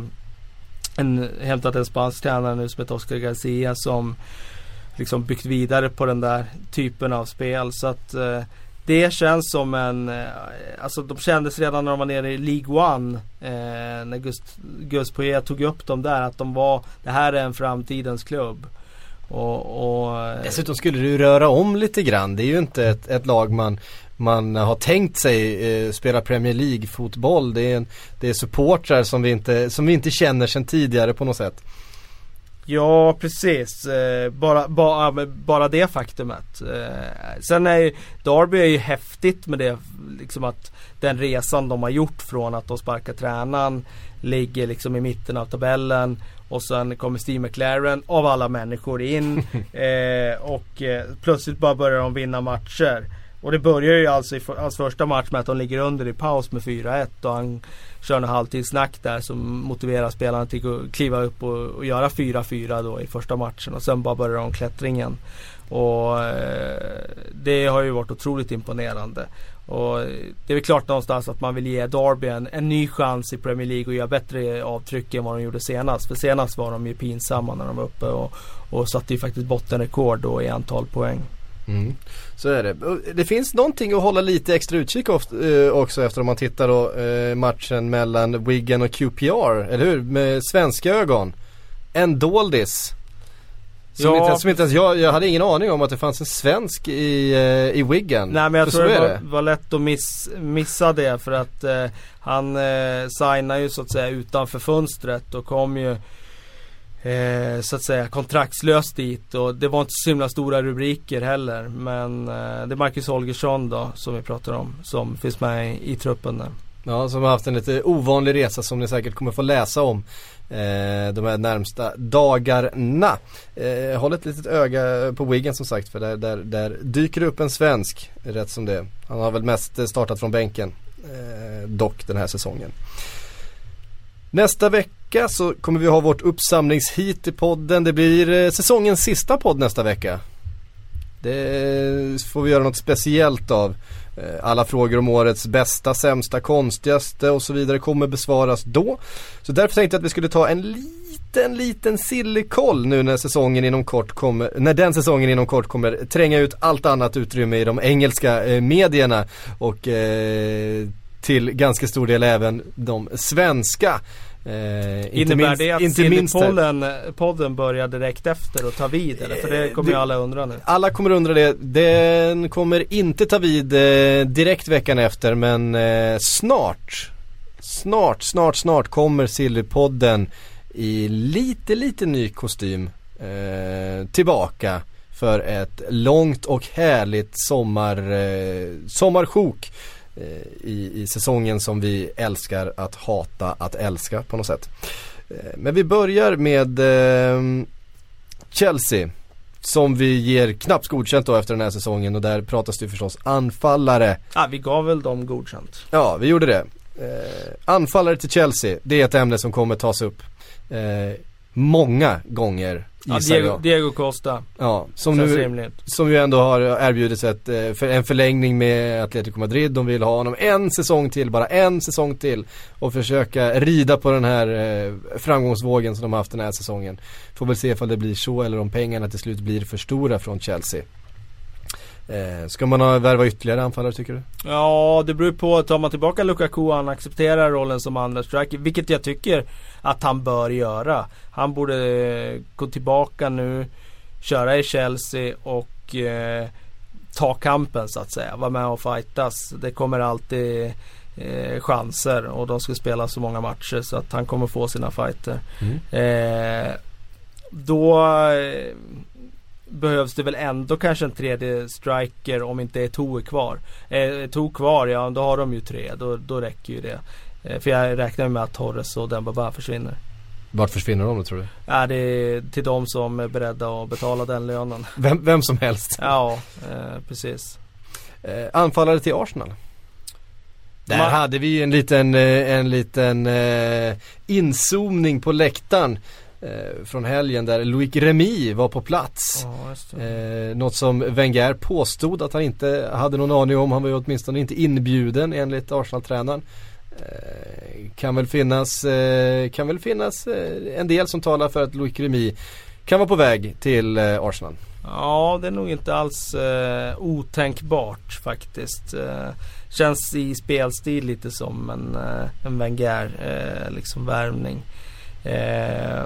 en, hämtat en spansk tränare nu som heter Oscar Garcia som liksom byggt vidare på den där typen av spel. Så att eh, det känns som en, eh, alltså de kändes redan när de var nere i League One eh, när Gust, Gus Poirier tog upp dem där att de var, det här är en framtidens klubb. Och, och, eh, Dessutom skulle du röra om lite grann. Det är ju inte ett, ett lag man man har tänkt sig eh, spela Premier League fotboll. Det är, en, det är supportrar som vi, inte, som vi inte känner sedan tidigare på något sätt. Ja precis, eh, bara, bara, bara det faktumet. Eh, sen är ju Derby är ju häftigt med det liksom att den resan de har gjort från att de sparkar tränaren ligger liksom i mitten av tabellen och sen kommer Steve McLaren av alla människor in eh, och plötsligt bara börjar de vinna matcher. Och det börjar ju alltså i hans första match med att de ligger under i paus med 4-1 och han kör en halvtidssnack där som motiverar spelarna till att kliva upp och, och göra 4-4 då i första matchen och sen bara börjar de klättringen. Och eh, det har ju varit otroligt imponerande. Och det är väl klart någonstans att man vill ge Derby en, en ny chans i Premier League och göra bättre avtryck än vad de gjorde senast. För senast var de ju pinsamma när de var uppe och, och satte ju faktiskt bottenrekord då i antal poäng. Mm. Så är det. Det finns någonting att hålla lite extra utkik eh, också efter om man tittar då eh, matchen mellan Wigan och QPR, eller hur? Med svenska ögon. En doldis. Som, ja. inte, som inte ens jag, jag hade ingen aning om att det fanns en svensk i, eh, i Wigan. Nej men jag för tror det var, det var, lätt att miss, missa det för att eh, han eh, signade ju så att säga utanför fönstret och kom ju eh, så att säga kontraktslöst dit och det var inte så himla stora rubriker heller. Men eh, det är Marcus Holgersson då som vi pratar om som finns med i, i truppen där. Ja, som har haft en lite ovanlig resa som ni säkert kommer få läsa om eh, de här närmsta dagarna. Eh, håll ett litet öga på Wigan som sagt för där, där, där dyker det upp en svensk rätt som det Han har väl mest startat från bänken eh, dock den här säsongen. Nästa vecka så kommer vi ha vårt uppsamlingshit i podden. Det blir eh, säsongens sista podd nästa vecka. Det får vi göra något speciellt av. Eh, alla frågor om årets bästa, sämsta, konstigaste och så vidare kommer besvaras då. Så därför tänkte jag att vi skulle ta en liten, liten sillikoll nu när säsongen inom kort kommer, när den säsongen inom kort kommer tränga ut allt annat utrymme i de engelska eh, medierna och eh, till ganska stor del även de svenska. Eh, Innebär minst, det att Sillypodden podden börjar direkt efter och ta vid eller? För det kommer ju alla undra nu. Alla kommer undra det. Den kommer inte ta vid eh, direkt veckan efter men eh, snart, snart, snart, snart kommer Sillypodden i lite, lite ny kostym eh, tillbaka för ett långt och härligt sommar, eh, sommarsjok Eh, i, i säsongen som vi älskar att hata att älska på något sätt. Eh, men vi börjar med eh, Chelsea. Som vi ger knappt godkänt då efter den här säsongen och där pratas det förstås anfallare. Ja, vi gav väl dem godkänt. Ja, vi gjorde det. Eh, anfallare till Chelsea, det är ett ämne som kommer tas upp eh, många gånger Ja, Diego, Diego, Costa. Ja, som nu, som ju ändå har erbjudits ett, eh, för en förlängning med Atletico Madrid. De vill ha honom en säsong till, bara en säsong till. Och försöka rida på den här eh, framgångsvågen som de har haft den här säsongen. Får väl se ifall det blir så eller om pengarna till slut blir för stora från Chelsea. Eh, ska man ha, värva ytterligare anfallare tycker du? Ja, det beror på. Tar man tillbaka Lukaku och han accepterar rollen som andra striker, vilket jag tycker att han bör göra. Han borde eh, gå tillbaka nu, köra i Chelsea och eh, ta kampen så att säga. Vara med och fightas. Det kommer alltid eh, chanser och de ska spela så många matcher så att han kommer få sina fighter. Mm. Eh, då eh, behövs det väl ändå kanske en tredje striker om inte Eto'o är kvar. Eh, Eto'o kvar, ja då har de ju tre. Då, då räcker ju det. Eh, för jag räknar med att Torres och Dembaba försvinner. Vart försvinner de då tror du? Ja, det är till de som är beredda att betala den lönen. Vem, vem som helst? Ja, eh, precis. Eh, anfallare till Arsenal? Där Man... hade vi en liten, eh, en liten eh, inzoomning på läktaren eh, från helgen där Loic Remy var på plats. Oh, eh, något som Wenger påstod att han inte hade någon aning om. Han var ju åtminstone inte inbjuden enligt Arsenal-tränaren. Eh, kan väl finnas, eh, kan väl finnas eh, en del som talar för att Loic Remy kan vara på väg till Arsenal. Ja, det är nog inte alls eh, otänkbart faktiskt. Eh, känns i spelstil lite som en, eh, en Wenger eh, liksom värvning. Eh,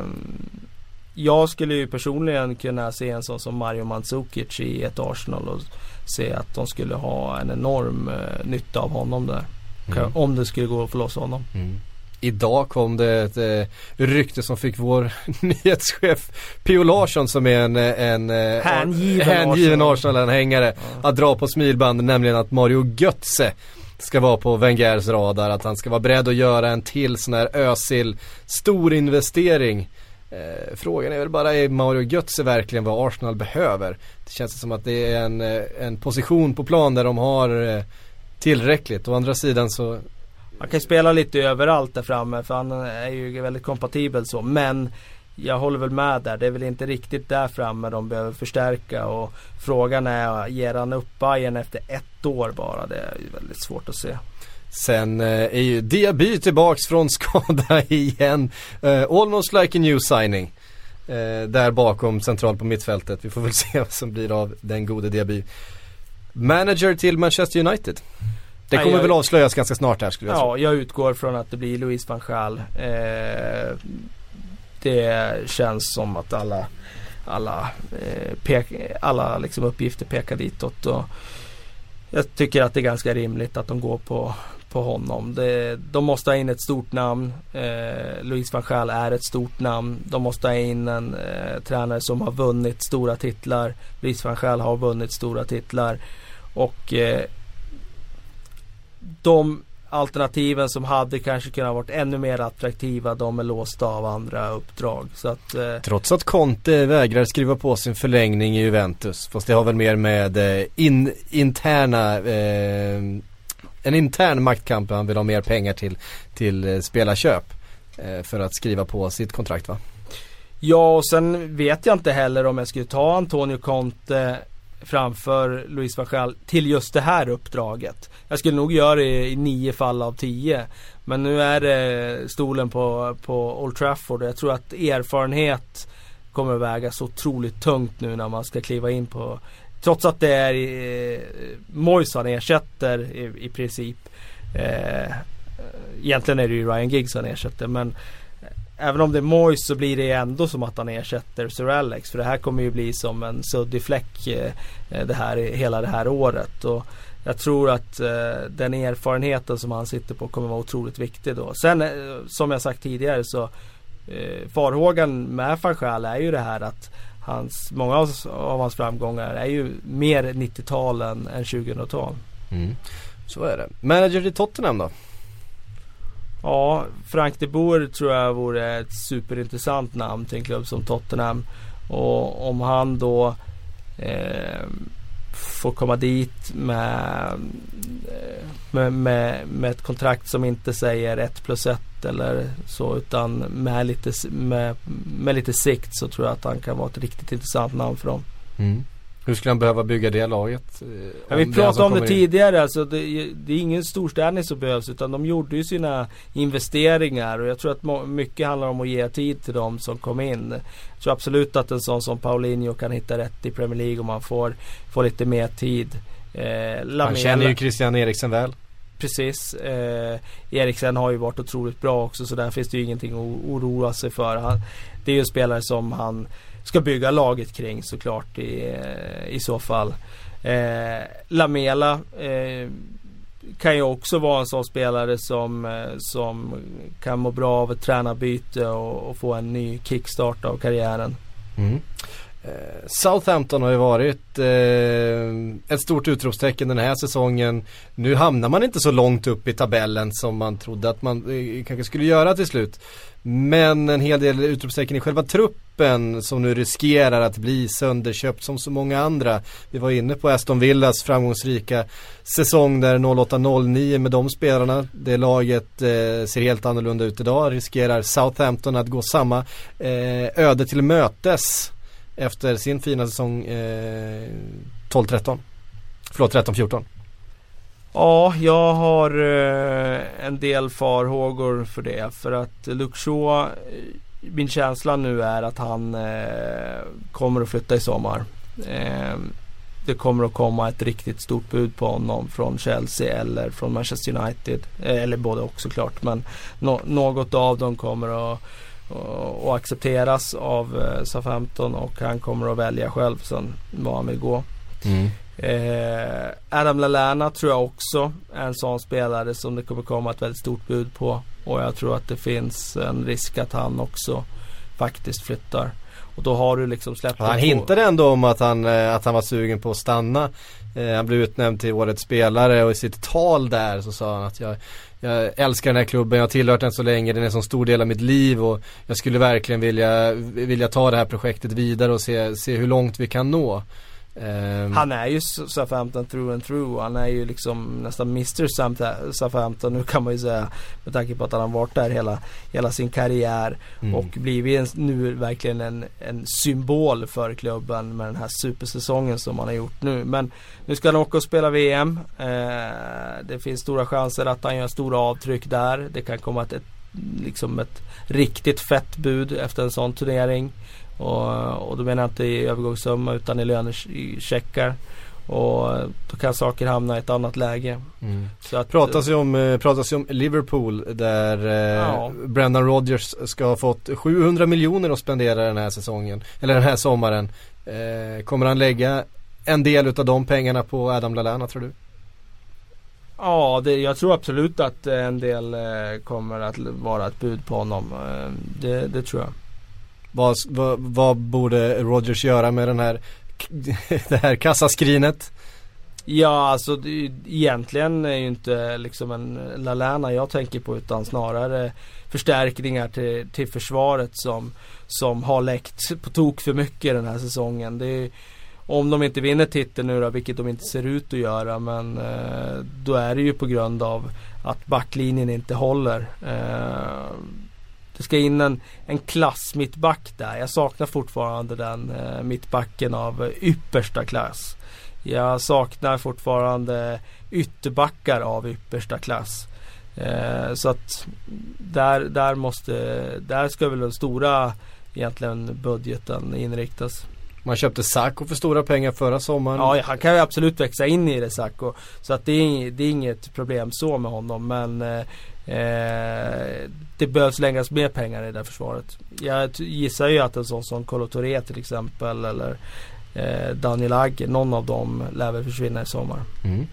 jag skulle ju personligen kunna se en sån som Mario Mandzukic i ett Arsenal och se att de skulle ha en enorm eh, nytta av honom där. Mm. Om det skulle gå att få loss honom. Mm. Idag kom det ett eh, rykte som fick vår nyhetschef Pio Larsson som är en, eh, en eh, hängiven, hängiven Arsenal-anhängare Arsenal ja. att dra på smilband nämligen att Mario Götze ska vara på Wengers radar. Att han ska vara beredd att göra en till sån här Özil stor investering. Eh, frågan är väl bara, är Mario Götze verkligen vad Arsenal behöver? Det känns som att det är en, eh, en position på plan där de har eh, tillräckligt. Å andra sidan så Han kan spela lite överallt där framme för han eh, är ju väldigt kompatibel så. Men jag håller väl med där. Det är väl inte riktigt där framme de behöver förstärka. Och frågan är, ger han upp Bayern efter ett år bara? Det är väldigt svårt att se. Sen eh, är ju Diaby tillbaks från skada igen. Eh, almost like a new signing. Eh, där bakom centralt på mittfältet. Vi får väl se vad som blir av den gode Diaby. Manager till Manchester United. Det kommer Nej, jag- väl avslöjas ganska snart här skulle jag tro. Ja, jag utgår från att det blir Louise van Gaal. Eh, det känns som att alla alla, eh, pek, alla liksom uppgifter pekar ditåt. Och jag tycker att det är ganska rimligt att de går på, på honom. Det, de måste ha in ett stort namn. Eh, Louise van Gaal är ett stort namn. De måste ha in en eh, tränare som har vunnit stora titlar. Louise van Gaal har vunnit stora titlar. Och eh, de alternativen som hade kanske kunnat varit ännu mer attraktiva de är låsta av andra uppdrag. Så att, eh, Trots att Conte vägrar skriva på sin förlängning i Juventus. Fast det har väl mer med eh, in, interna eh, en intern maktkamp. Han vill ha mer pengar till, till eh, spelarköp. Eh, för att skriva på sitt kontrakt va? Ja och sen vet jag inte heller om jag skulle ta Antonio Conte framför Louise Wachell till just det här uppdraget. Jag skulle nog göra det i nio fall av tio. Men nu är det stolen på, på Old Trafford jag tror att erfarenhet kommer att väga så otroligt tungt nu när man ska kliva in på Trots att det är eh, Moyes han ersätter i, i princip. Eh, egentligen är det ju Ryan Giggs han ersätter men Även om det är Moise så blir det ändå som att han ersätter Sir Alex. För det här kommer ju bli som en suddig fläck eh, det här, hela det här året. Och jag tror att eh, den erfarenheten som han sitter på kommer vara otroligt viktig då. Sen eh, som jag sagt tidigare så eh, farhågan med van är ju det här att hans, många av, av hans framgångar är ju mer 90-tal än, än 2000-tal. Mm. Så är det. Manager i Tottenham då? Ja, Frank de Boer tror jag vore ett superintressant namn till en klubb som Tottenham. Och om han då eh, får komma dit med, eh, med, med, med ett kontrakt som inte säger 1 plus 1 eller så utan med lite, med, med lite sikt så tror jag att han kan vara ett riktigt intressant namn för dem. Mm. Hur skulle han behöva bygga det laget? eh, Ja, vi han pratade om det in? tidigare. Alltså det, det är ingen storstädning som behövs utan de gjorde ju sina investeringar och jag tror att mycket handlar om att ge tid till dem som kom in. Jag tror absolut att en sån som Paulinho kan hitta rätt i Premier League om man får, får lite mer tid. Eh, Han känner ju Christian Eriksen väl. Precis. Eh, Eriksen har ju varit otroligt bra också så där finns det ju ingenting att oroa sig för. Han, det är ju en spelare som han ska bygga laget kring såklart i, eh, i så fall. Eh, Lamela eh, kan ju också vara en sån spelare som, eh, som kan må bra av ett tränarbyte och, och få en ny kickstart av karriären. Mm. Eh, Southampton har ju varit eh, ett stort utropstecken den här säsongen. Nu hamnar man inte så långt upp i tabellen som man trodde att man eh, kanske skulle göra till slut. Men en hel del utropstecken i själva truppen som nu riskerar att bli sönderköpt som så många andra. Vi var inne på Aston Villas framgångsrika säsong där 08-09 med de spelarna. Det laget eh, ser helt annorlunda ut idag. Riskerar Southampton att gå samma eh, öde till mötes efter sin fina säsong eh, 12-13. Förlåt 13-14. Ja, jag har eh, en del farhågor för det. För att Luxor, eh, min känsla nu är att han eh, kommer att flytta i sommar. Eh, det kommer att komma ett riktigt stort bud på honom från Chelsea eller från Manchester United. Eh, eller både och såklart. Men no något av dem kommer att, att, att accepteras av eh, Southampton och han kommer att välja själv sen var han vill gå. Eh, Adam Lallana tror jag också är en sån spelare som det kommer komma ett väldigt stort bud på. Och jag tror att det finns en risk att han också faktiskt flyttar. Och då har du liksom släppt Han hintade ändå om att han, eh, att han var sugen på att stanna Eh, han blev utnämnd till årets spelare och i sitt tal där så sa han att jag, jag älskar den här klubben, jag har tillhört den så länge, den är en så stor del av mitt liv och jag skulle verkligen vilja, vilja ta det här projektet vidare och se, se hur långt vi kan nå. Um, han är ju Southampton through and through. Han är ju liksom nästan Mr Southampton nu kan man ju säga. Med tanke på att han har varit där hela, hela sin karriär. Mm. Och blivit en, nu verkligen en, en symbol för klubben med den här supersäsongen som han har gjort nu. Men nu ska han åka och spela VM. Eh, det finns stora chanser att han gör stora avtryck där. Det kan komma ett, ett, liksom ett riktigt fett bud efter en sån turnering. Och, och då menar jag inte i övergångssumma utan i lönecheckar. Och då kan saker hamna i ett annat läge. Mm. Så att, pratas, ju om, eh, pratas ju om Liverpool där eh, ja. Brendan Rodgers ska ha fått 700 miljoner att spendera den här säsongen. Eller den här sommaren. Eh, kommer han lägga en del utav de pengarna på Adam Lallana tror du? Ja, det, jag tror absolut att en del eh, kommer att vara ett bud på honom. Eh, det, det tror jag. Vad, vad, vad borde Rogers göra med den här, det här kassaskrinet? Ja, alltså det, egentligen är ju inte liksom en eh, Lalana jag tänker på utan snarare förstärkningar till, till försvaret som, som har läckt på tok för mycket den här säsongen. Det är, om de inte vinner titeln nu då, vilket de inte ser ut att göra, men eh, då är det ju på grund av att backlinjen inte håller. Eh, Eh, det ska in en, en klass mittback där. Jag saknar fortfarande den eh, mittbacken av yppersta klass. Jag saknar fortfarande ytterbackar av yppersta klass. Eh, så att där, där måste, där ska väl den stora egentligen budgeten inriktas. Man köpte Sacco för stora pengar förra sommaren. Ja, han kan ju absolut växa in i det Sacco. Så att det är, det är inget problem så med honom. Men eh, Eh, det behövs läggas mer pengar i det försvaret. Jag gissar ju att en sån som Kolo Touré till exempel eller eh, Daniel Agge, någon av dem lär väl försvinna i sommar. Mm.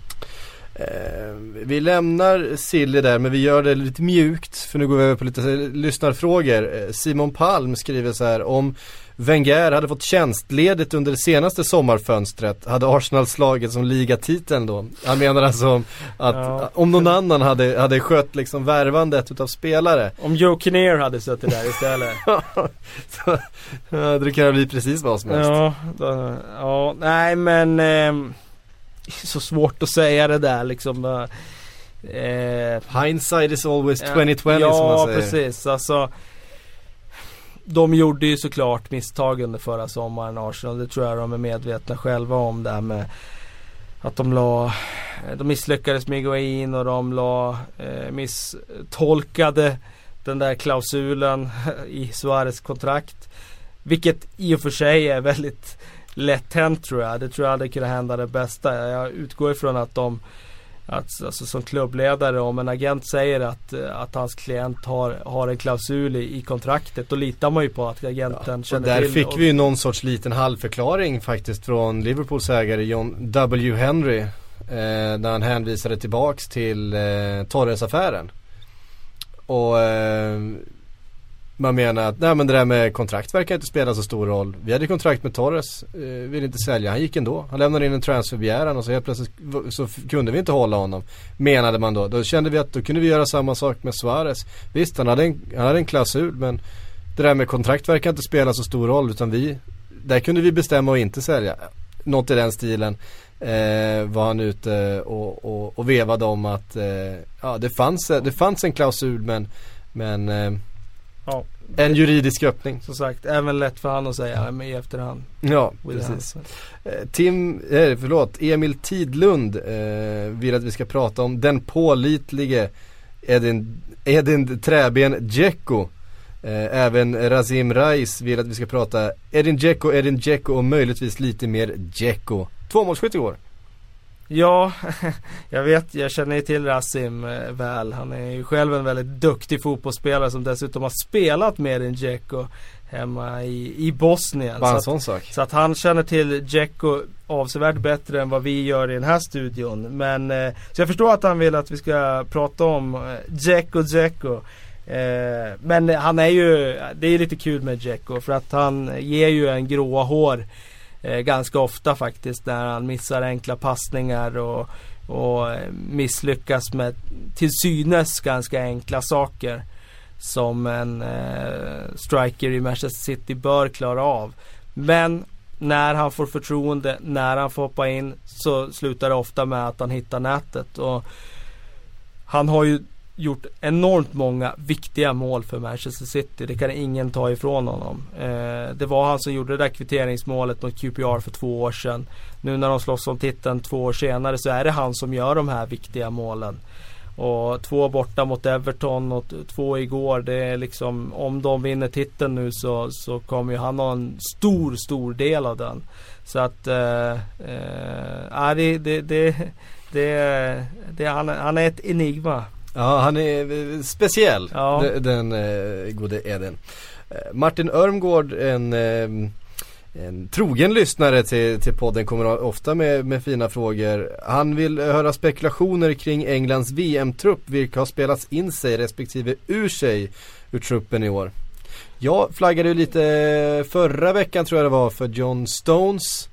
Eh, vi lämnar Silly där men vi gör det lite mjukt för nu går vi över på lite lyssnarfrågor. Eh, Simon Palm skriver så här om Wenger hade fått tjänstledigt under det senaste sommarfönstret hade Arsenal slagit som ligatiteln då. Han menar alltså att ja. om någon annan hade, hade skött liksom värvandet utav spelare. Om Joe Kinnear hade suttit där istället. så, det kan bli precis vad som helst. Ja, då, ja nej men eh, så svårt att säga det där liksom. Eh, Hindsight is always 2020 ja, som man säger. Ja precis alltså de gjorde ju såklart misstag under förra sommaren Arsenal. Det tror jag de är medvetna själva om det här med att de la De misslyckades med Higuain och de la eh, misstolkade den där klausulen i Suarez kontrakt. Vilket i och för sig är väldigt lätt hänt tror jag. Det tror jag hade kunnat hända det bästa. Jag utgår ifrån att de att, alltså som klubbledare om en agent säger att, att hans klient har, har en klausul i, i kontraktet då litar man ju på att agenten ja, känner där till. Där fick och... vi ju någon sorts liten halvförklaring faktiskt från Liverpools ägare John W. Henry. Eh, när han hänvisade tillbaks till eh, Torres-affären. Och eh, man menar att nej men det där med kontrakt verkar inte spela så stor roll. Vi hade kontrakt med Torres, eh, ville inte sälja. Han gick ändå. Han lämnade in en transferbegäran och så helt plötsligt så kunde vi inte hålla honom. Menade man då. Då kände vi att då kunde vi göra samma sak med Suarez. Visst han hade en, han hade en klausul men det där med kontrakt verkar inte spela så stor roll utan vi, där kunde vi bestämma att inte sälja. Något i den stilen eh, var han ute och, och, och vevade om att eh, ja, det, fanns, det fanns en klausul men, men eh, Ja. En juridisk öppning. Som sagt, även lätt för han att säga med i efterhand. Ja, precis. Eh, Tim, eh, förlåt, Emil Tidlund eh, vill att vi ska prata om den pålitlige Edin, Edin Träben Dzeko. Eh, även Razim Reis vill att vi ska prata Edin Dzeko, Edin Dzeko och möjligtvis lite mer Dzeko. Tvåmålsskytt i år. Ja, jag vet, jag känner ju till Rasim eh, väl. Han är ju själv en väldigt duktig fotbollsspelare som dessutom har spelat med en Dzeko hemma i, i Bosnien. Bara en sån sak. Så att han känner till Dzeko avsevärt bättre än vad vi gör i den här studion. Men, eh, så jag förstår att han vill att vi ska prata om eh, Dzeko Dzeko. men han är ju, det är lite kul med Dzeko för att han ger ju en gråa hår Eh, ganska ofta faktiskt när han missar enkla passningar och, och eh, misslyckas med till synes ganska enkla saker. Som en eh, striker i Manchester City bör klara av. Men när han får förtroende, när han får hoppa in så slutar det ofta med att han hittar nätet. Och han har ju gjort enormt många viktiga mål för Manchester City. Det kan ingen ta ifrån honom. Eh, det var han som gjorde det där kvitteringsmålet mot QPR för två år sedan. Nu när de slåss om titeln två år senare så är det han som gör de här viktiga målen. Och två borta mot Everton och två igår. Det är liksom om de vinner titeln nu så, så kommer ju han ha en stor, stor del av den. Så att, eh, eh, det, det, det, det, det, han, han är ett enigma. Ja, han är eh, speciell, Ja. den, den eh, gode Eden. Eh, Martin Örmgård, en, en trogen lyssnare till, till podden, kommer ofta med, med fina frågor. Han vill höra spekulationer kring Englands VM-trupp, vilka har spelats in sig respektive ur sig ur truppen i år. Jag flaggade ju lite förra veckan tror jag det var för John Stones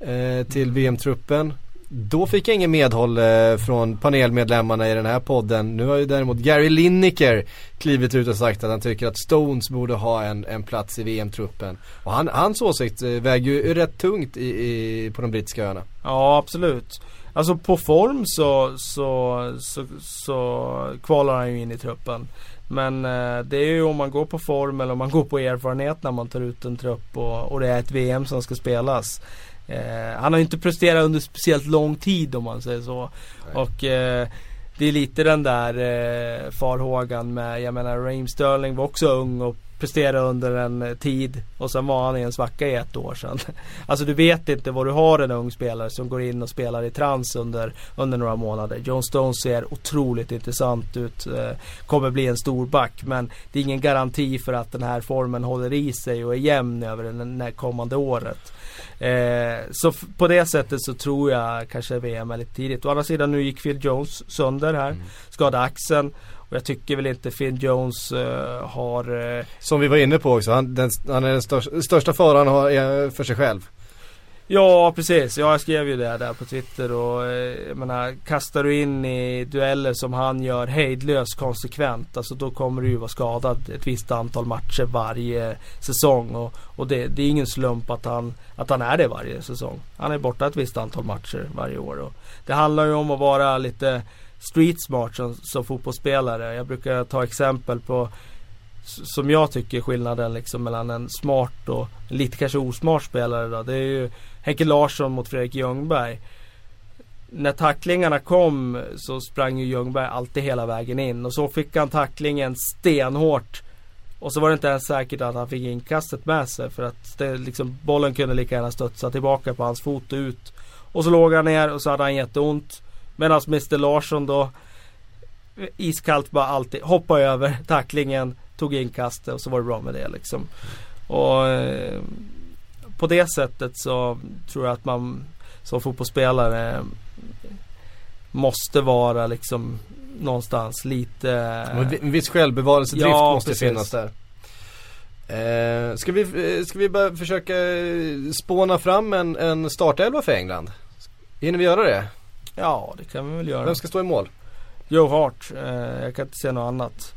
eh, till VM-truppen. Då fick jag ingen medhåll eh, från panelmedlemmarna i den här podden. Nu har ju däremot Gary Lineker klivit ut och sagt att han tycker att Stones borde ha en, en plats i VM-truppen. Och han, hans åsikt eh, väger ju rätt tungt i, i, på de brittiska öarna. Ja absolut. Alltså på form så, så, så, så kvalar han ju in i truppen. Men eh, det är ju om man går på form eller om man går på erfarenhet när man tar ut en trupp och, och det är ett VM som ska spelas. Eh, han har inte presterat under speciellt lång tid om man säger så. Nej. Och eh, det är lite den där eh, farhågan med, jag menar Raheem Sterling var också ung och presterade under en eh, tid och sen var han i en svacka i ett år sedan. Alltså du vet inte vad du har en ung spelare som går in och spelar i trans under, under några månader. John Stones ser otroligt intressant ut. Eh, kommer bli en stor back men det är ingen garanti för att den här formen håller i sig och är jämn över det kommande året. Eh, så på det sättet så tror jag kanske VM är lite tidigt. Å andra sidan nu gick Phil Jones sönder här. Skadade axeln. Och jag tycker väl inte Phil Jones eh, har eh, Som vi var inne på också, han, den, han är den största, största faran har, är för sig själv. Ja precis, ja, jag skrev ju det där på Twitter och eh, jag menar kastar du in i dueller som han gör hejdlöst konsekvent Alltså då kommer du ju vara skadad ett visst antal matcher varje säsong och, och det, det är ingen slump att han, att han är det varje säsong. Han är borta ett visst antal matcher varje år och Det handlar ju om att vara lite street smart som, som fotbollsspelare. Jag brukar ta exempel på som jag tycker är skillnaden liksom mellan en smart och lite kanske osmart spelare då. Det är ju Henke Larsson mot Fredrik Ljungberg. När tacklingarna kom så sprang ju Ljungberg alltid hela vägen in och så fick han tacklingen stenhårt. Och så var det inte ens säkert att han fick inkastet med sig för att det, liksom, bollen kunde lika gärna studsa tillbaka på hans fot och ut. Och så låg han ner och så hade han jätteont. Medan Mr Larsson då iskallt bara alltid hoppa över tacklingen, tog inkastet och så var det bra med det liksom. Och eh, på det sättet så tror jag att man som fotbollsspelare måste vara liksom någonstans lite En vi- En viss självbevarelsedrift Ja, måste precis. finnas där. Eh, ska, vi, eh, ska vi bara försöka eh, spåna fram en, en startelva för England? Hinner vi göra det? Ja det kan vi väl göra. Vem ska stå i mål? Joe Hart. Eh, jag kan inte se något annat.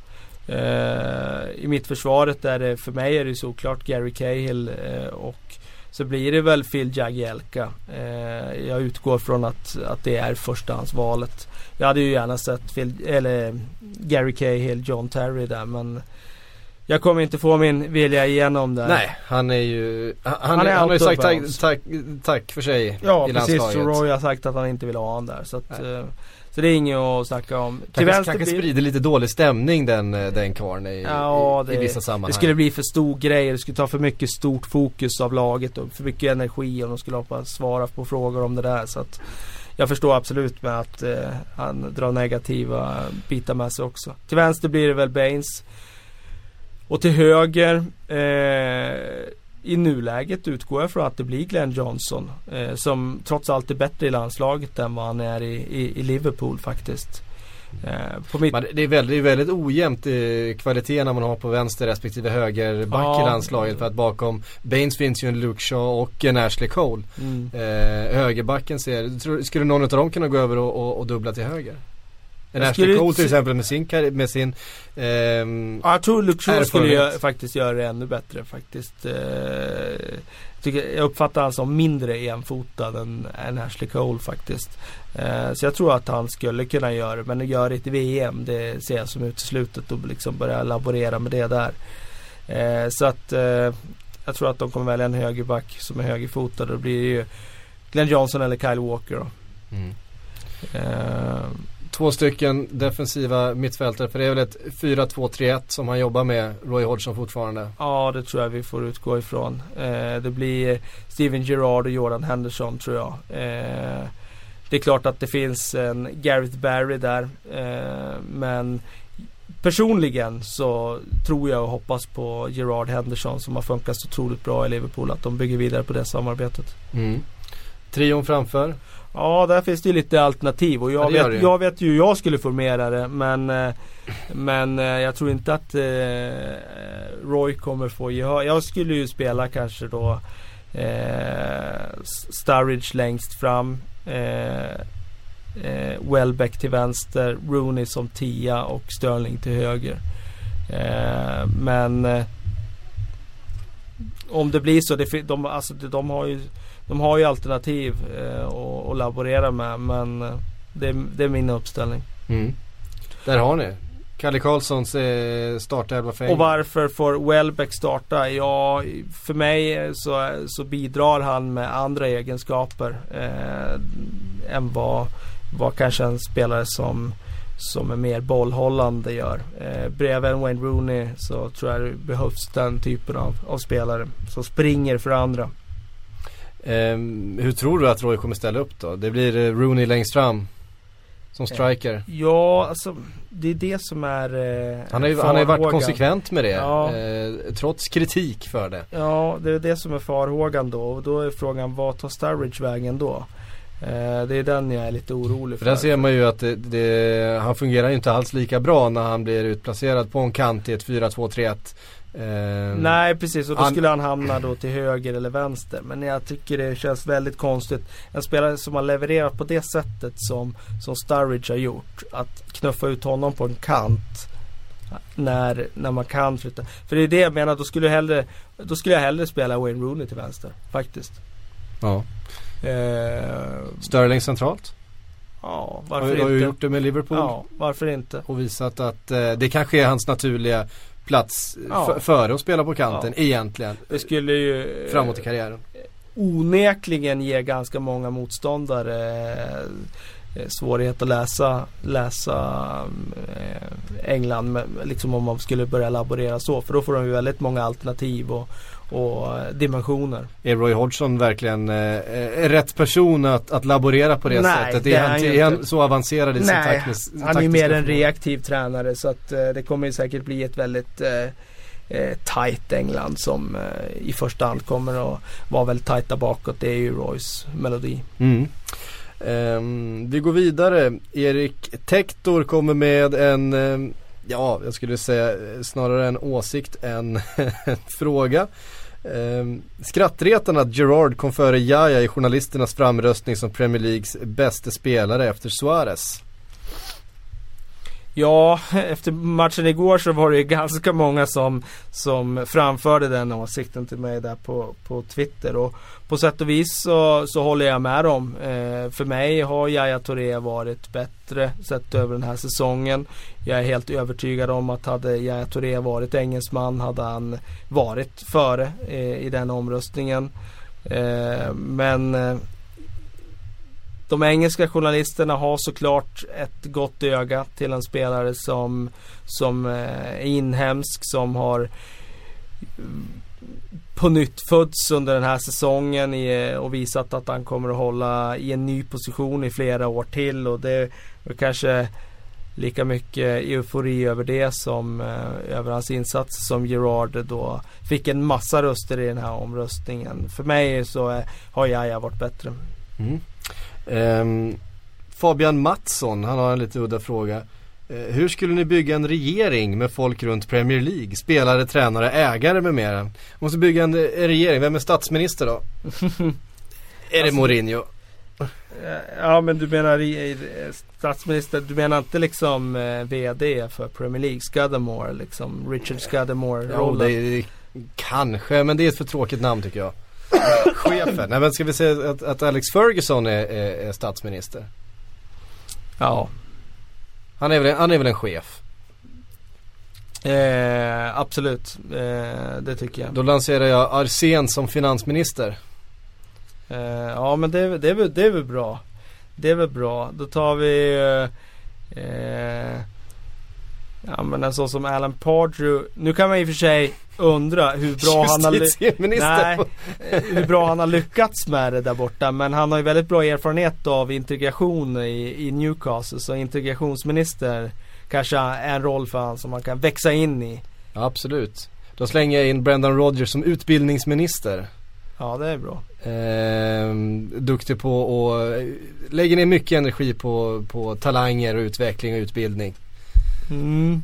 Eh, I mitt försvaret är det, för mig är det solklart Gary Cahill eh, och så blir det väl Phil Jagielka. Jag utgår från att, att det är förstahandsvalet. Jag hade ju gärna sett Phil, eller Gary Cahill, John Terry där men jag kommer inte få min vilja igenom där. Nej, han är ju, han, han, Han är han har ju sagt tack, tack, tack för sig Ja i precis, landslaget. så Roy har sagt att han inte vill ha honom där. Så, att, så det är inget att snacka om. Till Kanske, vänster kanske blir- sprider lite dålig stämning den, eh, den karln i, Ja, i, i det- vissa sammanhang. Det skulle bli för stor grej, det skulle ta för mycket stort fokus av laget och för mycket energi om de skulle hoppa svara på frågor om det där. Så att jag förstår absolut med att eh, han drar negativa bitar med sig också. Till vänster blir det väl Baines. Och till höger eh, i nuläget utgår jag från att det blir Glenn Johnson. Eh, som trots allt är bättre i landslaget än vad han är i, i, i Liverpool faktiskt. Eh, mitt... Men det är väldigt, väldigt ojämnt eh, kvaliteten man har på vänster respektive högerback ja. i landslaget. För att bakom Baines finns ju en Luke Shaw och en Ashley Cole. Mm. Eh, högerbacken ser, tror, skulle någon av dem kunna gå över och, och, och dubbla till höger? En Ashley Cole till exempel med sin, med sin ehm, Ja jag tror Luke skulle jag, faktiskt göra det ännu bättre faktiskt. Eh, tycker, jag uppfattar honom som mindre enfotad än, än Ashley Cole faktiskt. Eh, så jag tror att han skulle kunna göra det. Men att göra det i VM det ser jag som uteslutet och liksom börja laborera med det där. Eh, så att eh, jag tror att de kommer välja en högerback som är högerfotad. Då blir det ju Glenn Johnson eller Kyle Walker då. Mm. Två stycken defensiva mittfältare för det är väl ett 4-2-3-1 som han jobbar med, Roy Hodgson fortfarande? Ja det tror jag vi får utgå ifrån. Eh, det blir Steven Gerrard och Jordan Henderson tror jag. Eh, det är klart att det finns en Gareth Barry där. Eh, men personligen så tror jag och hoppas på Gerard Henderson som har funkat så otroligt bra i Liverpool. Att de bygger vidare på det samarbetet. Mm. Trion framför? Ja, där finns det ju lite alternativ och jag, ja, vet, jag vet ju hur jag skulle formera det men eh, Men eh, jag tror inte att eh, Roy kommer få gehör. Jag skulle ju spela kanske då Sturridge längst fram Welbeck till vänster, Rooney som tia och Sterling till höger. Men om det blir så, det, de, alltså, de har ju de har ju alternativ eh, att laborera med men eh, det, det, är min uppställning. Mm. Där har ni. Kalle Karlssons eh, startelva för Och varför får Welbeck starta? Ja, för mig så, så bidrar han med andra egenskaper eh, än vad, vad kanske en spelare som som är mer bollhållande gör. Eh, bredvid Wayne Rooney så tror jag det behövs den typen av, av spelare som springer för andra. Um, hur tror du att Roy kommer ställa upp då? Det blir uh, Rooney längst fram som striker. Ja, alltså det är det som är eh, han, har ju, han har varit konsekvent med det. Ja. Eh, trots kritik för det. Ja, det är det som är farhågan då. Och då är frågan, vad tar Sturridge vägen då? Eh, det är den jag är lite orolig för. För där ser man ju att det, det, han fungerar ju inte alls lika bra när han blir utplacerad på en kant i ett 4-2-3-1. Eh, Nej precis och då han, skulle han hamna då till höger eller vänster. Men jag tycker det känns väldigt konstigt. En spelare som har levererat på det sättet som, som Sturridge har gjort. Att knuffa ut honom på en kant. När, när man kan flytta. För det är det jag menar, då skulle jag hellre, då skulle jag hellre spela Wayne Rooney till vänster. Faktiskt. Ja. Eh, Sterling centralt? Ja, varför har, inte? Har ju gjort det med Liverpool. Ja, varför inte? Och visat att eh, det kanske är hans naturliga plats ja. före att spela på kanten ja. egentligen. Det skulle ju framåt i karriären. Onekligen ge ganska många motståndare eh, svårighet att läsa, läsa eh, England liksom om man skulle börja laborera så. För då får de ju väldigt många alternativ och, och eh, dimensioner. Är Roy Hodgson verkligen eh, rätt person att, att laborera på det Nej, sättet? Det är, han, är han så avancerad i sin taktis, han är mer en reaktiv tränare så att eh, det kommer ju säkert bli ett väldigt eh, eh tight England som eh, i första hand kommer att vara väldigt tajta bakåt. Det är ju Roys melodi. Mm. Um, vi går vidare. Erik Tektor kommer med en um, Ja, jag skulle säga snarare en åsikt än en fråga. Ehm, skrattretande att Gerard kom före Jaya i journalisternas framröstning som Premier Leagues bästa spelare efter Suarez. Ja, efter matchen igår så var det ganska många som, som framförde den åsikten till mig där på, på Twitter. Och på sätt och vis så, så håller jag med dem. Eh, för mig har Yahya Touré varit bättre sett över den här säsongen. Jag är helt övertygad om att hade Yahya Touré varit engelsman hade han varit före eh, i den omröstningen. Eh, men eh, de engelska journalisterna har såklart ett gott öga till en spelare som, som eh, är inhemsk, som har på nytt fötts under den här säsongen i, och visat att han kommer att hålla i en ny position i flera år till och det är kanske lika mycket eufori över det som eh, över hans insats som Gerard då fick en massa röster i den här omröstningen. För mig så eh, har Jaja varit bättre. Mm. Um, Fabian Mattsson, han har en lite udda fråga. Eh, hur skulle ni bygga en regering med folk runt Premier League? Spelare, tränare, ägare med mera. Måste bygga en, en regering, vem är statsminister då? är det Alltså- Mourinho? Ja men du menar statsminister, du menar inte liksom eh, VD för Premier League, Scudamore liksom, Richard Scudamore Ja, det kanske, men det är ett för tråkigt namn tycker jag. Chefen, nej men ska vi säga att, att Alex Ferguson är, är, är statsminister? Ja. Han är väl, han är väl en chef? Eh, absolut, eh, det tycker jag. Då lanserar jag Arsen som finansminister. Eh, ja men det, det, är väl, det är väl bra. Det är väl bra. Då tar vi eh, eh, Ja men en sån som Alan Pardew. Nu kan man i och för sig undra hur bra han har. Nej, eh, hur bra han har lyckats med det där borta. Men han har ju väldigt bra erfarenhet av integration i, i Newcastle. Så integrationsminister kanske är en roll för han som man kan växa in i. Ja, absolut. Då slänger jag in Brendan Rodgers som utbildningsminister. Ja det är bra. Ehm, duktig på och lägger ner mycket energi på, på talanger och utveckling och utbildning. Mm.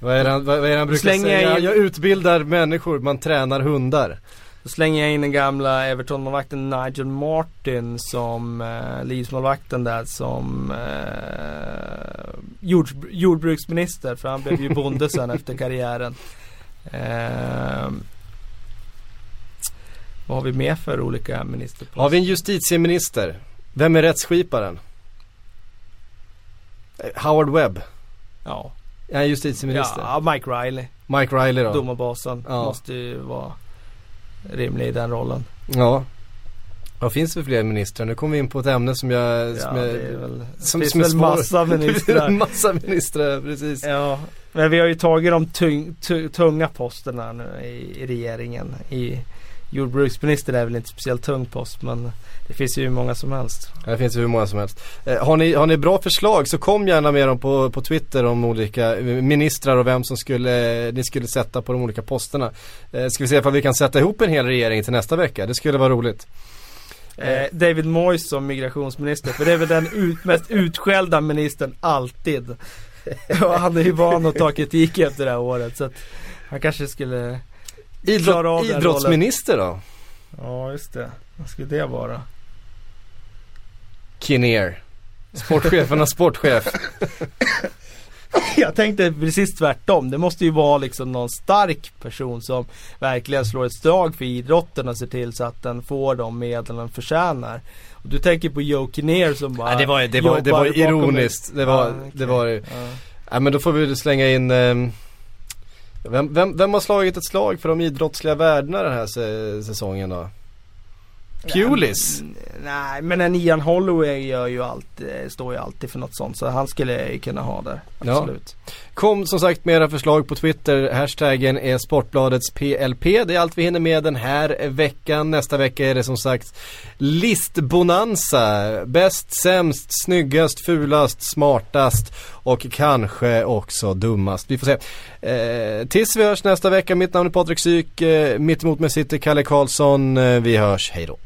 Vad är det han, vad, vad är han brukar Slänger jag säga? in- Jag utbildar människor, man tränar hundar. Då slänger jag in den gamla Everton-målvakten Nigel Martin som eh, Leeds-målvakten där som eh, jord, jordbruksminister för han blev ju bonde sen efter karriären. Eh, vad har vi mer för olika ministerposter? Har vi en justitieminister? Vem är rättsskiparen? Eh, Howard Webb. Ja, Han justitieminister? ja Mike Riley, Mike Riley då? domarbasen, Ja. måste ju vara rimlig i den rollen. Ja. Vad finns det för fler ministrar? Nu kommer vi in på ett ämne som jag... Ja, som det jag är väl, som, det finns som väl massa ministrar. massa ministrar, precis. Ja, men vi har ju tagit de tung, tu- tunga posterna nu i, i regeringen. I jordbruksminister är väl inte speciellt tung post men det finns ju hur många som helst. Det finns ju hur många som helst. Eh, har, ni, har ni bra förslag så kom gärna med dem på, på Twitter om olika eh, ministrar och vem som skulle, ni skulle sätta på de olika posterna. Eh, ska vi se ifall vi kan sätta ihop en hel regering till nästa vecka. Det skulle vara roligt. Eh, David Moyes som migrationsminister för det är väl den ut, mest utskällda ministern alltid. Och han är ju van att ta kritik efter det här året så att han kanske skulle Idrott, idrottsminister då? Ja just det, vad skulle det vara? Kinnear. Sportchefernas sportchef. Jag tänkte precis tvärtom. Det måste ju vara liksom någon stark person som verkligen slår ett slag för idrotten och ser till så att den får de medel den förtjänar. Och du tänker på Joe Kinnear som bara Ja, det var, det var, det var ironiskt. Det var, Ja, okej. det var Ja. Ja men då får vi slänga in ehm, vem, vem, vem har slagit ett slag för de idrottsliga värdena den här säsongen då? Pulis? Nej, Nej men en Ian Holloway gör ju allt, eh, står ju alltid för något sånt så han skulle jag ju kunna ha Absolut. Ja. Kom som sagt med era förslag på Twitter. Hashtaggen är Sportbladets PLP. Det är allt vi hinner med den här veckan. Nästa vecka är det som sagt listbonanza. Bäst, sämst, snyggast, fulast, smartast och kanske också dummast. Vi får se. Eh, tills vi hörs nästa vecka. Mitt namn är Patrik Syk. Eh, mitt emot mig sitter Kalle Karlsson. Eh, vi hörs. Hej då.